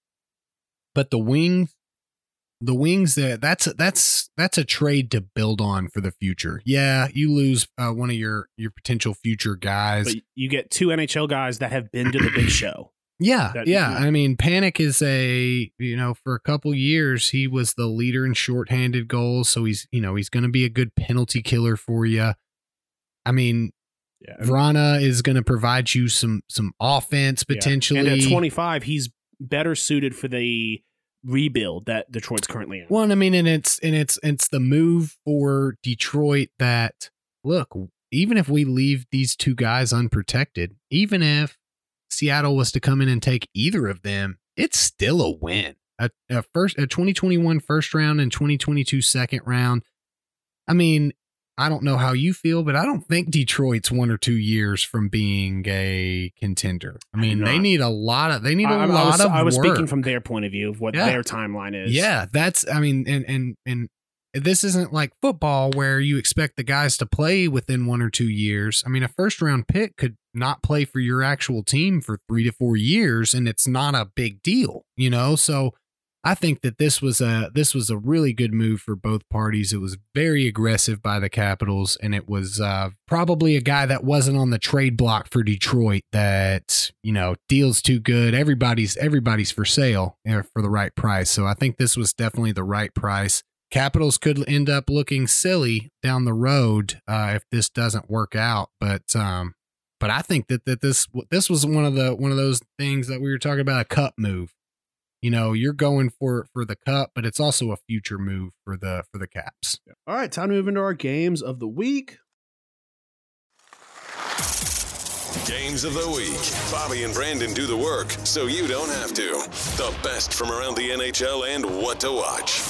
but the wings, the wings that that's that's that's a trade to build on for the future. Yeah, you lose uh, one of your your potential future guys. but you get two NHL guys that have been to the big show. Yeah, That- yeah. yeah. I mean, Panik is a you know for a couple years he was the leader in shorthanded goals, so he's you know he's going to be a good penalty killer for you. I mean, Yeah, Vrana is going to provide you some some offense Yeah. potentially. And at 25, he's better suited for the rebuild that Detroit's currently in. Well, I mean, and it's and it's it's the move for Detroit that look, even if we leave these two guys unprotected, even if Seattle was to come in and take either of them, it's still a win. A, a first a 2021 first round and 2022 second round. I mean, I don't know how you feel, but I don't think Detroit's one or two years from being a contender. I I mean, they need a lot of they need a I, I lot was, of I was work. speaking from their point of view of what Yeah. their timeline is. Yeah, that's I mean, and and and this isn't like football where you expect the guys to play within one or two years. I mean, a first round pick could not play for your actual team for three to four years, and it's not a big deal, you know. So I think that this was a this was a really good move for both parties. It was very aggressive by the Capitals, and it was uh, probably a guy that wasn't on the trade block for Detroit. That you know deals too good. Everybody's everybody's for sale uh, for the right price. So I think this was definitely the right price. Capitals could end up looking silly down the road uh, if this doesn't work out, but um, but I think that that this this was one of the one of those things that we were talking about a cup move you know you're going for for the cup but it's also a future move for the for the caps All right, time to move into our games of the week. Games of the week. Bobby and Brandon do the work, so you don't have to. The best from around the NHL and what to watch.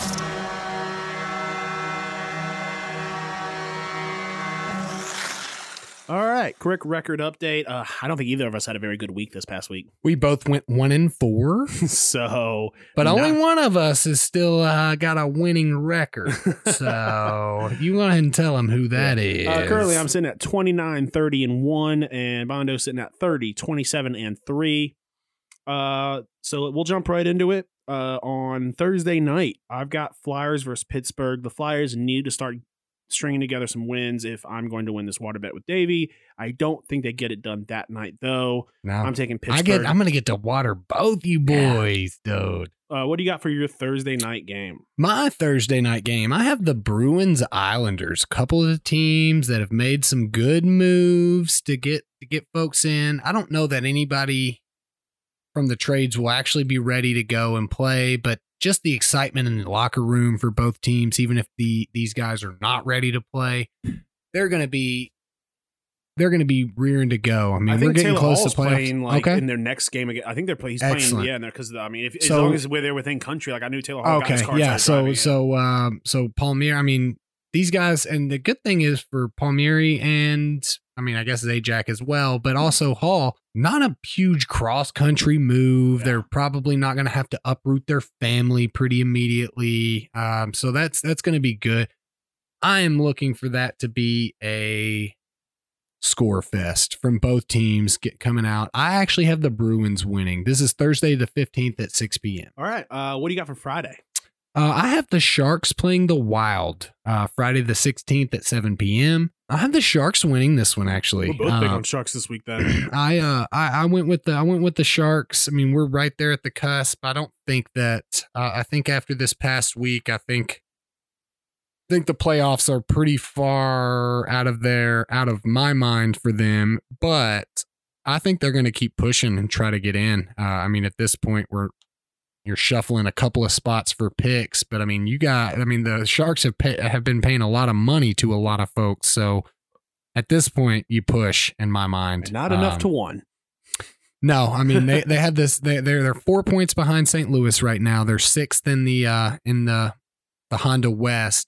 All right, quick record update. Uh, I don't think either of us had a very good week this past week. we both went one in four so, but only one of us has still uh, got a winning record so you go ahead and tell them who that is. uh, currently I'm sitting at 29, 30, and 1, and Bondo's sitting at 30, 27, and 3. Uh, so we'll jump right into it. Uh, on Thursday night, I've got Flyers versus Pittsburgh. The Flyers need to start stringing together some wins if I'm going to win this water bet with Davey. I don't think they get it done that night, though. no. I'm taking Pittsburgh. I get I'm gonna get to water both you Yeah. boys dude uh, what do you got for your Thursday night game? My Thursday night game, I have the Bruins Islanders, couple of the teams that have made some good moves to get to get folks in. I don't know that anybody from the trades will actually be ready to go and play, but just the excitement in the locker room for both teams, even if the these guys are not ready to play, they're gonna be they're gonna be rearing to go. I mean, I we're getting Taylor close Hall's to playoffs. playing like okay. in their next game again. I think they're playing. He's playing Excellent. yeah, because I mean, if as So- long as we're there within country, like I knew Taylor Hall got his Okay, yeah. So driving, so um so Palmieri, I mean these guys, and the good thing is for Palmieri and I mean I guess Zajac as well, but also Hall, not a huge cross country move. Yeah. They're probably not going to have to uproot their family pretty immediately. Um, so that's that's going to be good. I am looking for that to be a score fest from both teams get coming out. I actually have the Bruins winning. This is Thursday the 15th at 6 p.m. All right, uh, what do you got for Friday? Uh, I have the Sharks playing the Wild uh, Friday the 16th at 7 p.m. I have the Sharks winning this one actually. We're both big Uh, on Sharks this week. Then I uh I, I went with the I went with the Sharks. I mean, we're right there at the cusp. I don't think that uh, I think after this past week, I think I think the playoffs are pretty far out of there out of my mind for them, but I think they're going to keep pushing and try to get in. Uh, I mean, at this point, we're you're shuffling a couple of spots for picks, but I mean, you got. I mean, the Sharks have pay, have been paying a lot of money to a lot of folks, so at this point, you push. In my mind, not enough Um, to one. no, I mean they they had this. They they're they're four points behind St. Louis right now. They're sixth in the uh in the the Honda West.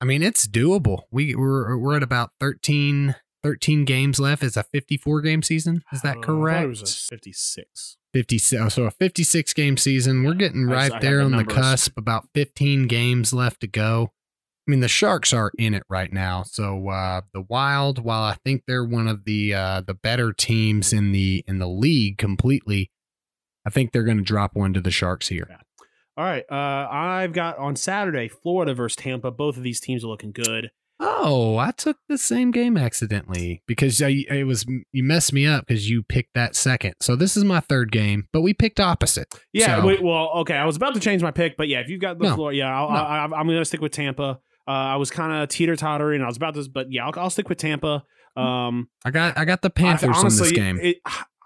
I mean it's doable. We we're we're at about 13, 13 games left. is a fifty four game season. Is I that thought correct? It was a fifty-six. Fifty so a fifty six game season. We're getting right I there the on the cusp. About fifteen games left to go. I mean the Sharks are in it right now. So uh, the Wild, while I think they're one of the uh, the better teams in the in the league completely, I think they're going to drop one to the Sharks here. All right, uh, I've got on Saturday Florida versus Tampa. Both of these teams are looking good. Oh, I took the same game accidentally because I, it was you messed me up because you picked that second. So this is my third game, but we picked opposite. Yeah, So- wait, well, okay. I was about to change my pick, but yeah, if you've got the No. floor, yeah, I'll, No. I, I, I'm going to stick with Tampa. Uh, I was kind of teeter tottering. I was about to, but yeah, I'll, I'll stick with Tampa. Um, I got I got the I Panthers honestly, in this game. It,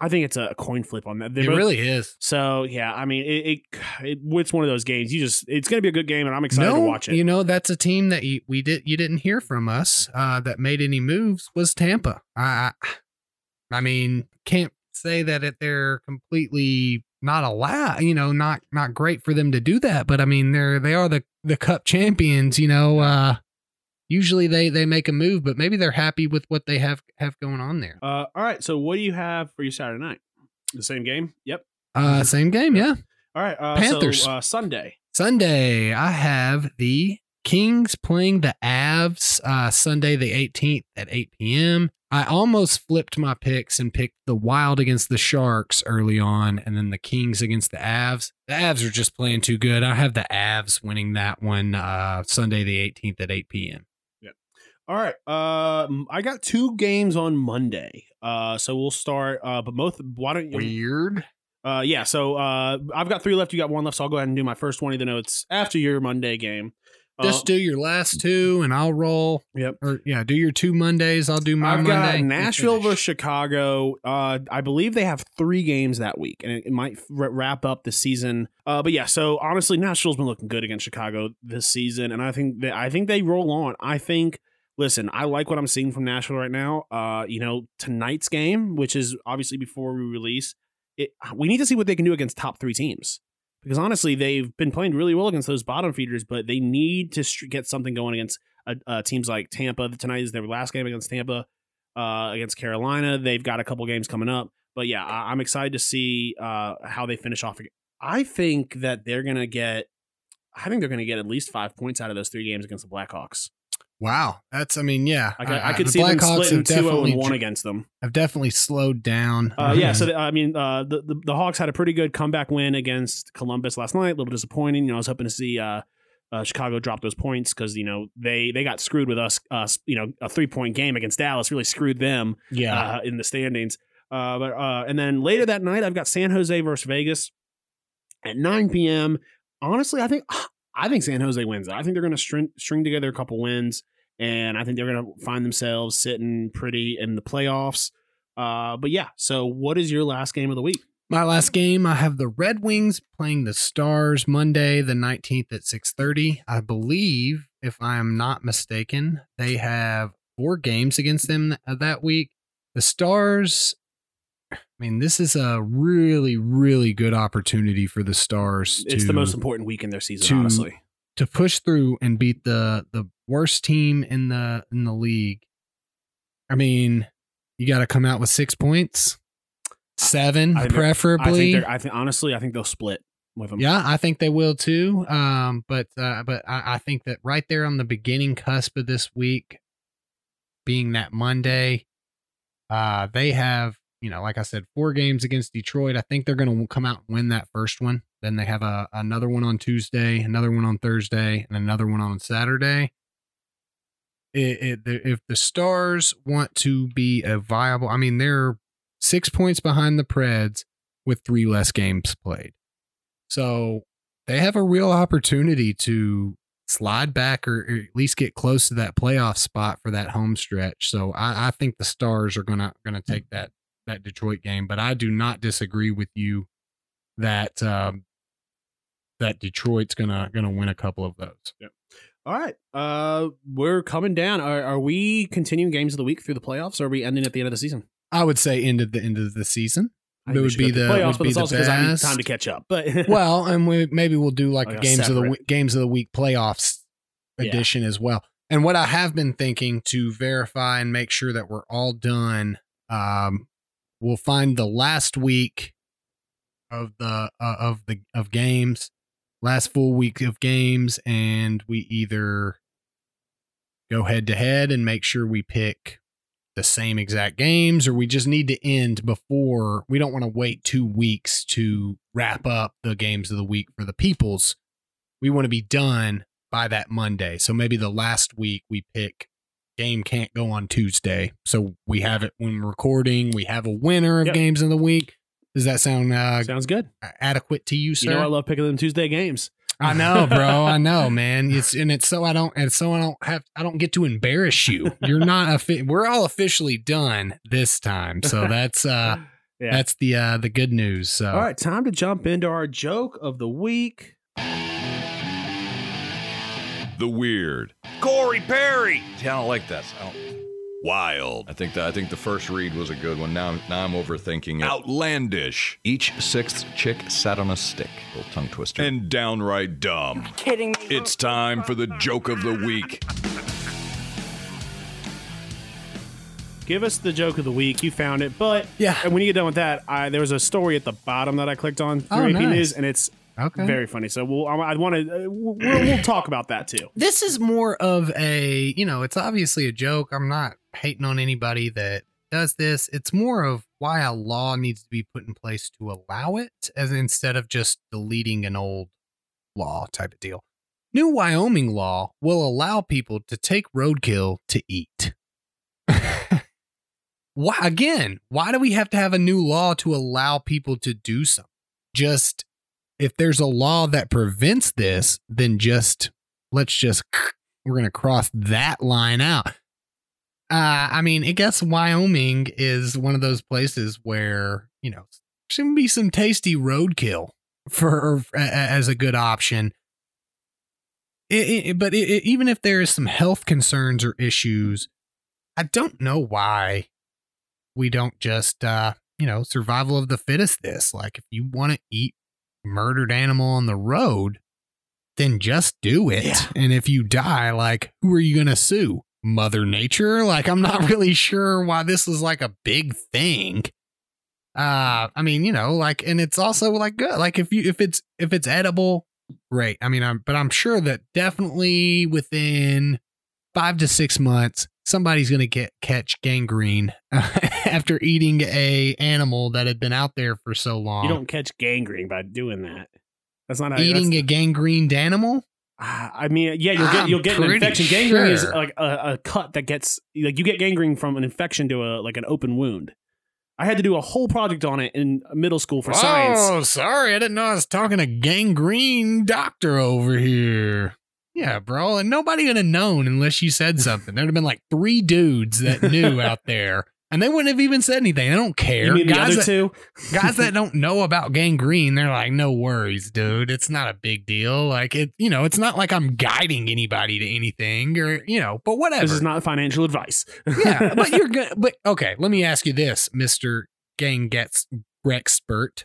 I think it's a coin flip on that. They're It both- really is. So yeah, I mean, it, it, it it's one of those games. You just it's going to be a good game, and I'm excited no, to watch it. you know that's a team that you, we did you didn't hear from us uh, that made any moves was Tampa. I, I, I mean, can't say that they're completely not allowed. You know, not not great for them to do that. But I mean, they're they are the the Cup champions. You know, uh, usually they they make a move, but maybe they're happy with what they have have going on there. uh, all right. So what do you have for your Saturday night? The same game. Yep. Uh, same game, yeah. All right. Uh, Panthers. So, uh, Sunday. Sunday, I have the Kings playing the Avs uh, Sunday the 18th at 8 p.m. I almost flipped my picks and picked the Wild against the Sharks early on and then the Kings against the Avs. The Avs are just playing too good. I have the Avs winning that one uh, Sunday the 18th at 8 p.m. All right. Um, I got two games on Monday. Uh, so we'll start. Uh, but both. Why don't you? Weird. Uh, yeah. So uh, I've got three left. You got one left. So I'll go ahead and do my first one, even though it's after your Monday game. Uh, Just do your last two and I'll roll. Yep. Or yeah, do your two Mondays. I'll do my I've Monday. got Nashville versus Chicago. Uh, I believe they have three games that week, and it, it might r- wrap up the season. Uh, but yeah, so honestly, Nashville's been looking good against Chicago this season, and I think that I think they roll on. I think. Listen, I like what I'm seeing from Nashville right now. Uh, you know, tonight's game, which is obviously before we release, it we need to see what they can do against top three teams. Because honestly, they've been playing really well against those bottom feeders, but they need to get something going against uh, uh, teams like Tampa. Tonight is their last game against Tampa uh, against Carolina. They've got a couple games coming up, but yeah, I- I'm excited to see uh, how they finish off. I think that they're gonna get. I think they're gonna get at least five points out of those three games against the Blackhawks. Wow, that's I mean, yeah, I, I, I- could the see them Blackhawks splitting two zero definitely and one against them. I've definitely slowed down. Uh, yeah, so th- I mean, uh, the, the the Hawks had a pretty good comeback win against Columbus last night. A little disappointing. You know, I was hoping to see uh, uh, Chicago drop those points because you know they they got screwed with us. Uh, you know, a three point game against Dallas really screwed them yeah, uh, in the standings. Uh, but uh, and then later that night, I've got San Jose versus Vegas at 9 p.m. Honestly, I think I think San Jose wins. I think they're going to string string together a couple wins, and I think they're going to find themselves sitting pretty in the playoffs. Uh, but yeah, so what is your last game of the week? My last game, I have the Red Wings playing the Stars Monday, the 19th at 6:30. I believe, if I am not mistaken, they have four games against them that week. The Stars, I mean, this is a really, really good opportunity for the Stars. It's the most important week in their season, to- honestly. to push through and beat the the worst team in the in the league. I mean, you got to come out with six points, seven I I preferably. think I think honestly, I think they'll split with them. Yeah, I think they will too. Um, but uh, but I, I think that right there on the beginning cusp of this week, being that Monday, uh, they have you know, like I said, four games against Detroit. I think they're going to come out and win that first one. Then they have a another one on Tuesday, another one on Thursday, and another one on Saturday. It, it, if the Stars want to be a viable, I mean, they're six points behind the Preds with three less games played. So they have a real opportunity to slide back or, or at least get close to that playoff spot for that home stretch. So I, I think the Stars are gonna gonna hmm. take that that Detroit game. But I do not disagree with you that um, that Detroit's gonna gonna win a couple of those. All right. Uh, we're coming down. Are, are we continuing games of the week through the playoffs, or are we ending at the end of the season? I would say end of the end of the season. I It would be go the- playoffs, would but be it's the also because I need time to catch up. But well, and we maybe we'll do like, Like a a games of the week, games of the week playoffs Yeah. edition as well. And what I have been thinking to verify and make sure that we're all done, um, we'll find the last week of the uh, of the of games, last full week of games, and we either go head to head and make sure we pick the same exact games or we just need to end before we don't want to wait two weeks to wrap up the games of the week for the peoples. We want to be done by that monday. So maybe the last week we pick game can't go on tuesday so we have it when recording we have a winner of Yep. games of the week does that sound uh, sounds good. adequate to you sir You know, I love picking them Tuesday games. I know, bro. I know, man. It's and it's so I don't and so I don't have I don't get to embarrass you. You're not a we're all officially done this time. So that's uh Yeah. That's the uh the good news. So All right, time to jump into our joke of the week. The weird. Corey Perry. See, I don't like this. I don't. Wild. I think that I think the first read was a good one. Now, now I'm overthinking it. Outlandish. Each sixth chick sat on a stick. Little tongue twister. And downright dumb. Kidding me? It's time for the joke of the week. Give us the joke of the week. You found it, but Yeah. And when you get done with that, I, there was a story at the bottom that I clicked on through Oh, AP nice. News, and it's Okay. very funny. So we'll, I, want to uh, we'll, we'll talk about that too. this is more of a you know it's obviously a joke i'm not hating on anybody that does this it's more of why a law needs to be put in place to allow it as instead of just deleting an old law type of deal new wyoming law will allow people to take roadkill to eat why again why do we have to have a new law to allow people to do something just if there's a law that prevents this then just let's just we're gonna cross that line out. Uh, I mean, I guess Wyoming is one of those places where you know gonna be some tasty roadkill for as a good option. It, it- but it- even if there is some health concerns or issues, I don't know why we don't just uh, you know survival of the fittest. This like if you want to eat murdered animal on the road, then just do it. Yeah. And if you die, like, who are you going to sue? Mother Nature? Like, I'm not really sure why this is like a big thing. Uh, I mean, you know, like, and it's also like good. Like, if you, if it's, if it's edible, great. I mean, I'm, but I'm sure that definitely within five to six months, somebody's going to get catch gangrene after eating a animal that had been out there for so long. You don't catch gangrene by doing that. That's not how eating a gangrened animal. Ah, I mean, yeah, you'll get I'm you'll get an infection. Gangrene is like a, a cut that gets like you get gangrene from an infection to a like an open wound. I had to do a whole project on it in middle school for science. Oh, sorry. I didn't know I was talking to gangrene doctor over here. Yeah, bro. And nobody would have known unless you said something. There'd have been like three dudes that knew out there. And they wouldn't have even said anything. They don't care. You mean the guys, other that, two? guys that don't know about gangrene, they're like, no worries, dude. It's not a big deal. Like it, you know, it's not like I'm guiding anybody to anything or, you know, but whatever. This is not financial advice. yeah, but you're good. But okay, let me ask you this, Mister Gang Gets Rexpert.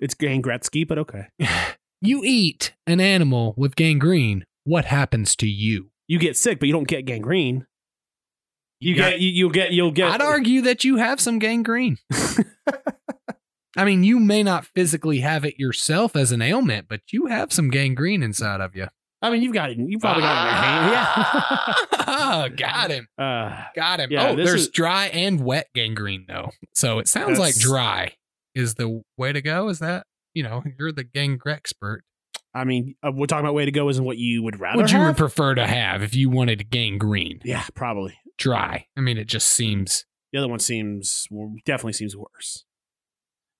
it's gang Gretzky, but okay. You eat an animal with gangrene. What happens to you? You get sick, but you don't get gangrene. You Yeah. get you, you'll get you'll get. I'd argue that you have some gangrene. I mean, you may not physically have it yourself as an ailment, but you have some gangrene inside of you. I mean, you've got it. You probably got it in your hand. Ah, got him. Yeah. Uh, Got him. Yeah, oh, there's is- dry and wet gangrene though. So it sounds like dry is the way to go. Is that you know you're the gang expert? I mean, uh, we're talking about way to go isn't what you would rather What you have. would prefer to have if you wanted to gangrene? yeah, probably. Dry. I mean, it just seems The other one seems definitely seems worse.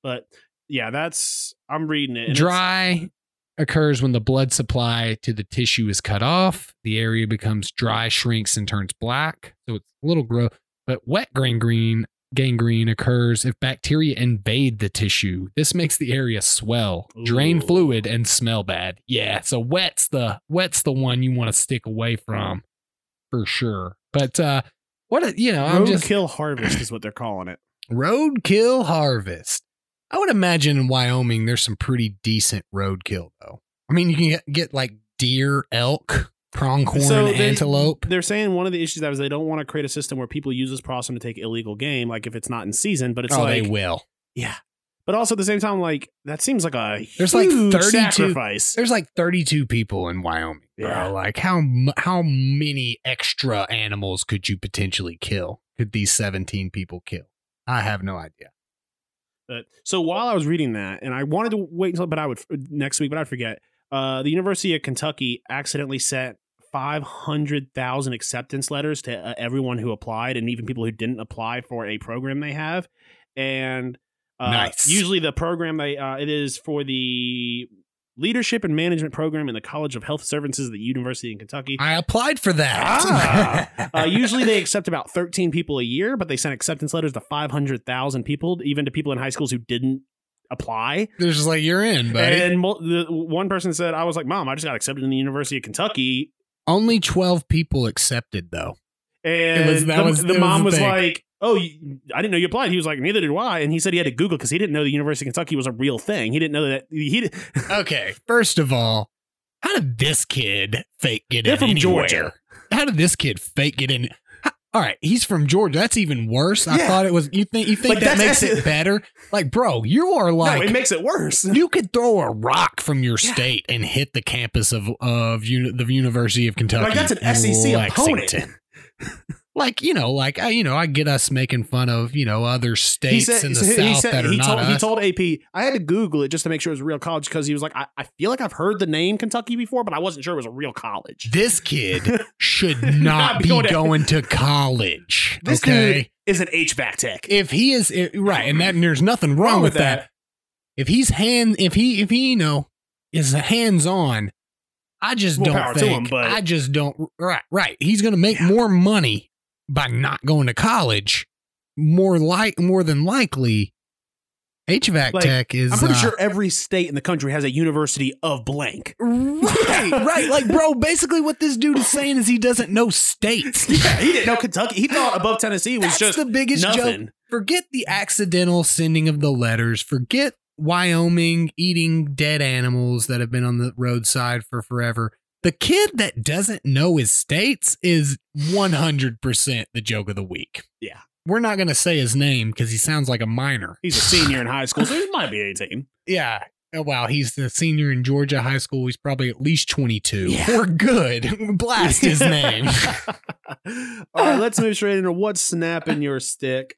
But yeah, that's I'm reading it. dry occurs when the blood supply to the tissue is cut off. The area becomes dry, shrinks, and turns black. So it's a little gross. But wet gangrene gangrene occurs if bacteria invade the tissue. This makes the area swell, drain Ooh. fluid, and smell bad. Yeah, so wet's the wet's the one you want to stick away from for sure. But uh what a, you know, I'm just Roadkill harvest is what they're calling it. roadkill harvest. I would imagine in Wyoming there's some pretty decent roadkill though. I mean, you can get, get like deer, elk, pronghorn so they, antelope. They're saying one of the issues that is they don't want to create a system where people use this possum to take illegal game, like if it's not in season. But it's oh, like they will, yeah. But also at the same time, like that seems like a there's like thirty-two. There's like thirty-two people in Wyoming, yeah. Like how how many extra animals could you potentially kill? Could these seventeen people kill? I have no idea. But so while I was reading that, and I wanted to wait until, but I would uh, next week, but I forget. Uh, the University of Kentucky accidentally set 500,000 acceptance letters to uh, everyone who applied and even people who didn't apply for a program they have. And uh, nice. usually the program they uh, it is for the leadership and management program in the College of Health Services at the University in Kentucky. I applied for that. Ah. uh, usually they accept about 13 people a year, but they sent acceptance letters to 500,000 people, even to people in high schools who didn't apply. They're just like, you're in, buddy. And mo- the, one person said, I was like, mom, I just got accepted in the University of Kentucky. Only 12 people accepted, though. And was- the, was- the that was mom was like, Oh, you, I didn't know you applied. He was like, Neither did I. And he said he had to Google because he didn't know the University of Kentucky was a real thing. He didn't know that. He did, Okay, first of all, how did this kid fake get They're in from anywhere? Georgia. How did this kid fake get in? All right, he's from Georgia. That's even worse. I Yeah. thought it was. You think you think Like, that makes it better? Like, bro, you are like no, it makes it worse. you could throw a rock from your Yeah. state and hit the campus of of uni- the University of Kentucky. Like, that's an SEC opponent. Like you know, like I, you know, I get us making fun of you know other states in the he south that are he not told, us. he told AP I had to Google it just to make sure it was a real college because he was like I, I feel like I've heard the name Kentucky before, but I wasn't sure it was a real college. this kid should not be going going to- to, college. This okay, dude is an HVAC tech. if he is eh, right, and that and there's nothing wrong, with that. If he's hand, if he, if he, you know, is hands on, I just don't think. him, I just don't. Right, right. He's gonna make more money by not going to college. More like, more than likely, HVAC Like, tech is. I'm pretty uh, sure every state in the country has a university of blank. Right, right. Like, bro, basically what this dude is saying is he doesn't know states. Yeah, he didn't know Kentucky. He thought above Tennessee was That's just the biggest nothing. joke. Forget the accidental sending of the letters. Forget Wyoming eating dead animals that have been on the roadside for forever. The kid that doesn't know his states is 100% the joke of the week. Yeah. We're not going to say his name because he sounds like a minor. He's a senior in high school, so he might be 18. Yeah. Oh, Wow, he's the senior in Georgia high school. He's probably at least 22. Yeah. We're good. Blast his name. All right, let's move straight into what's snapping your stick.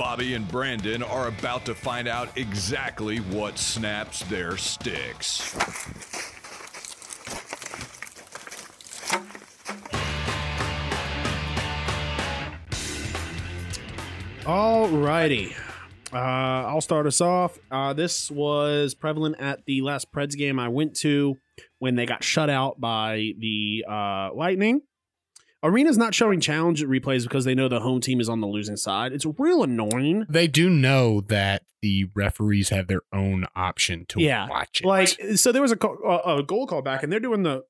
Bobby and Brandon are about to find out exactly what snaps their sticks. All righty. Uh, I'll start us off. Uh, this was prevalent at the last Preds game I went to when they got shut out by the uh, Lightning. Arena's not showing challenge replays because they know the home team is on the losing side. It's real annoying. They do know that the referees have their own option to Yeah, watch it. Like, so there was a, uh, a goal call back, and they're doing the,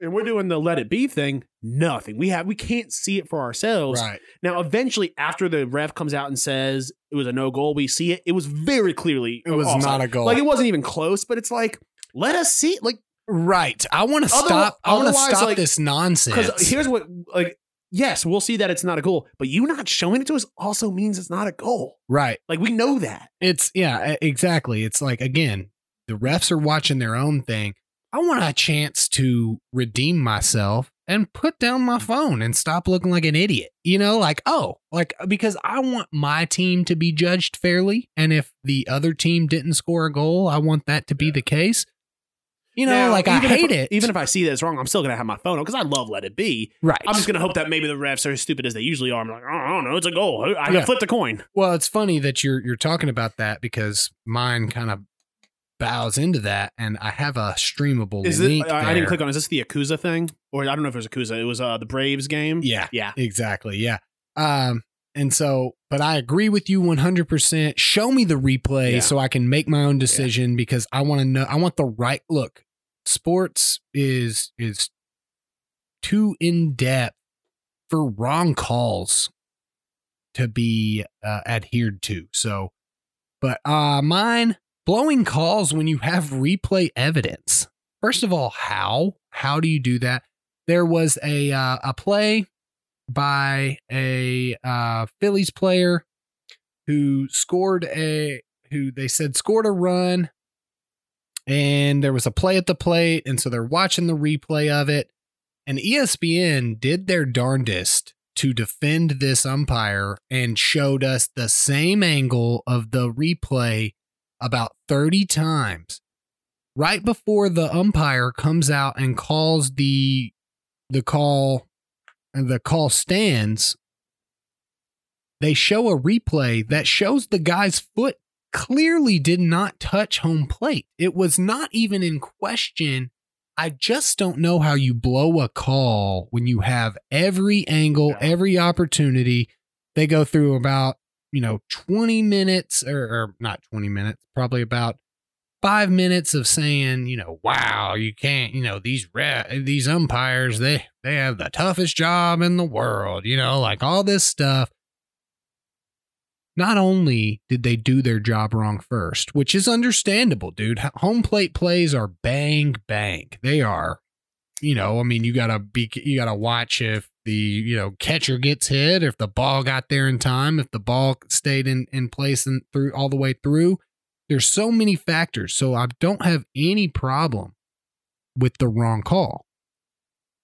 and we're doing the let it be thing. Nothing. We have we can't see it for ourselves. right. Now, eventually, after the ref comes out and says it was a no goal, we see it. It was very clearly It was offside. not a goal. Like it wasn't even close. But it's like let us see. Like Right. I want to stop. I want to stop like- this nonsense. because here's what like yes, we'll see that it's not a goal, but you not showing it to us also means it's not a goal. right. Like we know that. It's yeah, exactly. It's like again, the refs are watching their own thing. I want a chance to redeem myself and put down my phone and stop looking like an idiot. You know, like, oh, like because I want my team to be judged fairly. And if the other team didn't score a goal, I want that to be the case. You know, Now, like I hate if, it. Even if I see that it's wrong, I'm still gonna have my phone on because I love let it be. right. I'm just gonna hope that maybe the refs are as stupid as they usually are. I'm like, oh, I don't know, it's a goal. I Yeah. flipped a coin. Well, it's funny that you're you're talking about that because mine kind of bows into that, and I have a streamable Is it? link. I, I didn't click on. Is this the Yakuza thing, or I don't know if it was Yakuza. It was uh the Braves game. Yeah, Yeah. exactly. Yeah. Um, and so, but I agree with you 100%. Show me the replay Yeah. so I can make my own decision because I want to know, I want the right look. Sports is, is too in depth for wrong calls to be uh, adhered to. So, but uh, mine blowing calls when you have replay evidence. First of all, how? How do you do that? There was a uh, a play by a uh, Phillies player who scored a who they said scored a run, and there was a play at the plate, and so they're watching the replay of it, and ESPN did their darndest to defend this umpire and showed us the same angle of the replay about 30 times right before the umpire comes out and calls the the call and the call stands. They show a replay that shows the guy's foot clearly did not touch home plate. It was not even in question. I just don't know how you blow a call when you have every angle, every opportunity. They go through about, you know, 20 minutes or, or not 20 minutes, probably about five minutes of saying, you know, wow, you can't, you know, these re- these umpires, they they have the toughest job in the world, you know, like all this stuff. Not only did they do their job wrong first, which is understandable, dude. Home plate plays are bang bang. They are, you know, I mean, you gotta be, you gotta watch if the you know catcher gets hit, if the ball got there in time, if the ball stayed in in place and through all the way through. There's so many factors, so I don't have any problem with the wrong call.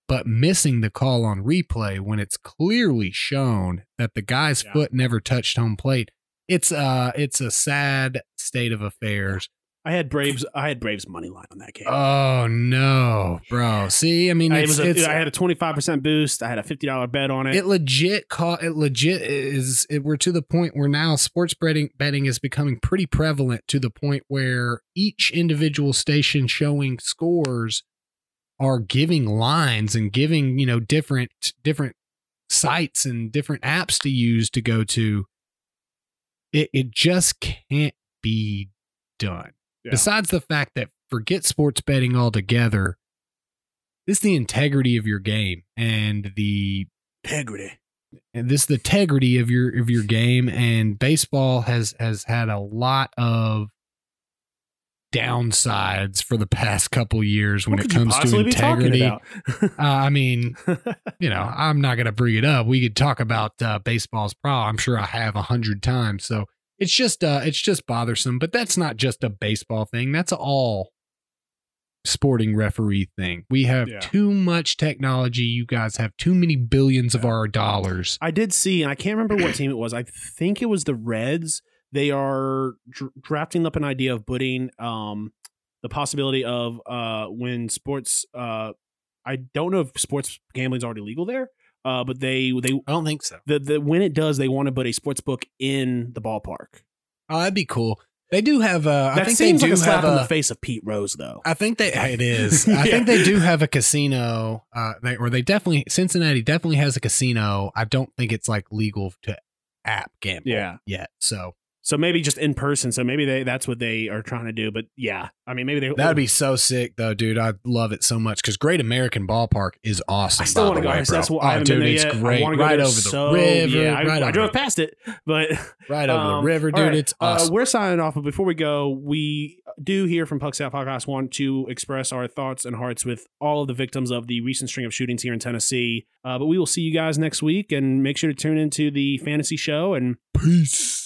But missing the call on replay when it's clearly shown that the guy's Yeah. foot never touched home plate, it's uh it's a sad state of affairs. I had Braves. I had Braves money line on that game. Oh no, bro. See, I mean, I, it was a, it's I had a twenty five percent boost. I had a fifty dollar bet on it. it legit caught it legit is it, we're to the point where now sports betting betting is becoming pretty prevalent to the point where each individual station showing scores are giving lines and giving you know different different sites and different apps to use to go to it it just can't be done Yeah. besides the fact that forget sports betting altogether this is the integrity of your game and the integrity. and this is the integrity of your of your game and baseball has has had a lot of downsides for the past couple years when it comes to possibly be talking integrity. Uh, I mean, you know, I'm not going to bring it up. We could talk about uh, baseball's problem. I'm sure I have a hundred times. So it's just, uh, it's just bothersome. But that's not just a baseball thing. That's all sporting referee thing. We have Yeah. too much technology. You guys have too many billions of our dollars. I did see, and I can't remember what team it was. I think it was the Reds. They are dr- drafting up an idea of putting um, the possibility of uh, when sports. Uh, I don't know if sports gambling is already legal there, uh, but they they I don't think so. the, the when it does, they want to put a sports book in the ballpark. Oh, that'd be cool. They do have. Uh, I that think seems they do like a slap have in a, the face of Pete Rose, though. I think they it is. I think they do have a casino. Uh, they, or they definitely Cincinnati definitely has a casino. I don't think it's like legal to app gamble Yeah. yet. So So maybe just in person. So maybe they that's what they are trying to do. But yeah, I mean, maybe they that'd be so sick though, dude. I love it so much because Great American Ballpark is awesome. I still want to go. way, That's, what I oh, haven't dude, been there it's yet. I great. go Right over the so- river. Yeah, I, right I over, drove past it, but right over um, the river, dude. right. It's Uh, awesome. we're signing off, but before we go, we do here from Pucks Out Podcast want to express our thoughts and hearts with all of the victims of the recent string of shootings here in Tennessee. Uh, but we will see you guys next week, and make sure to tune into the fantasy show. And Peace.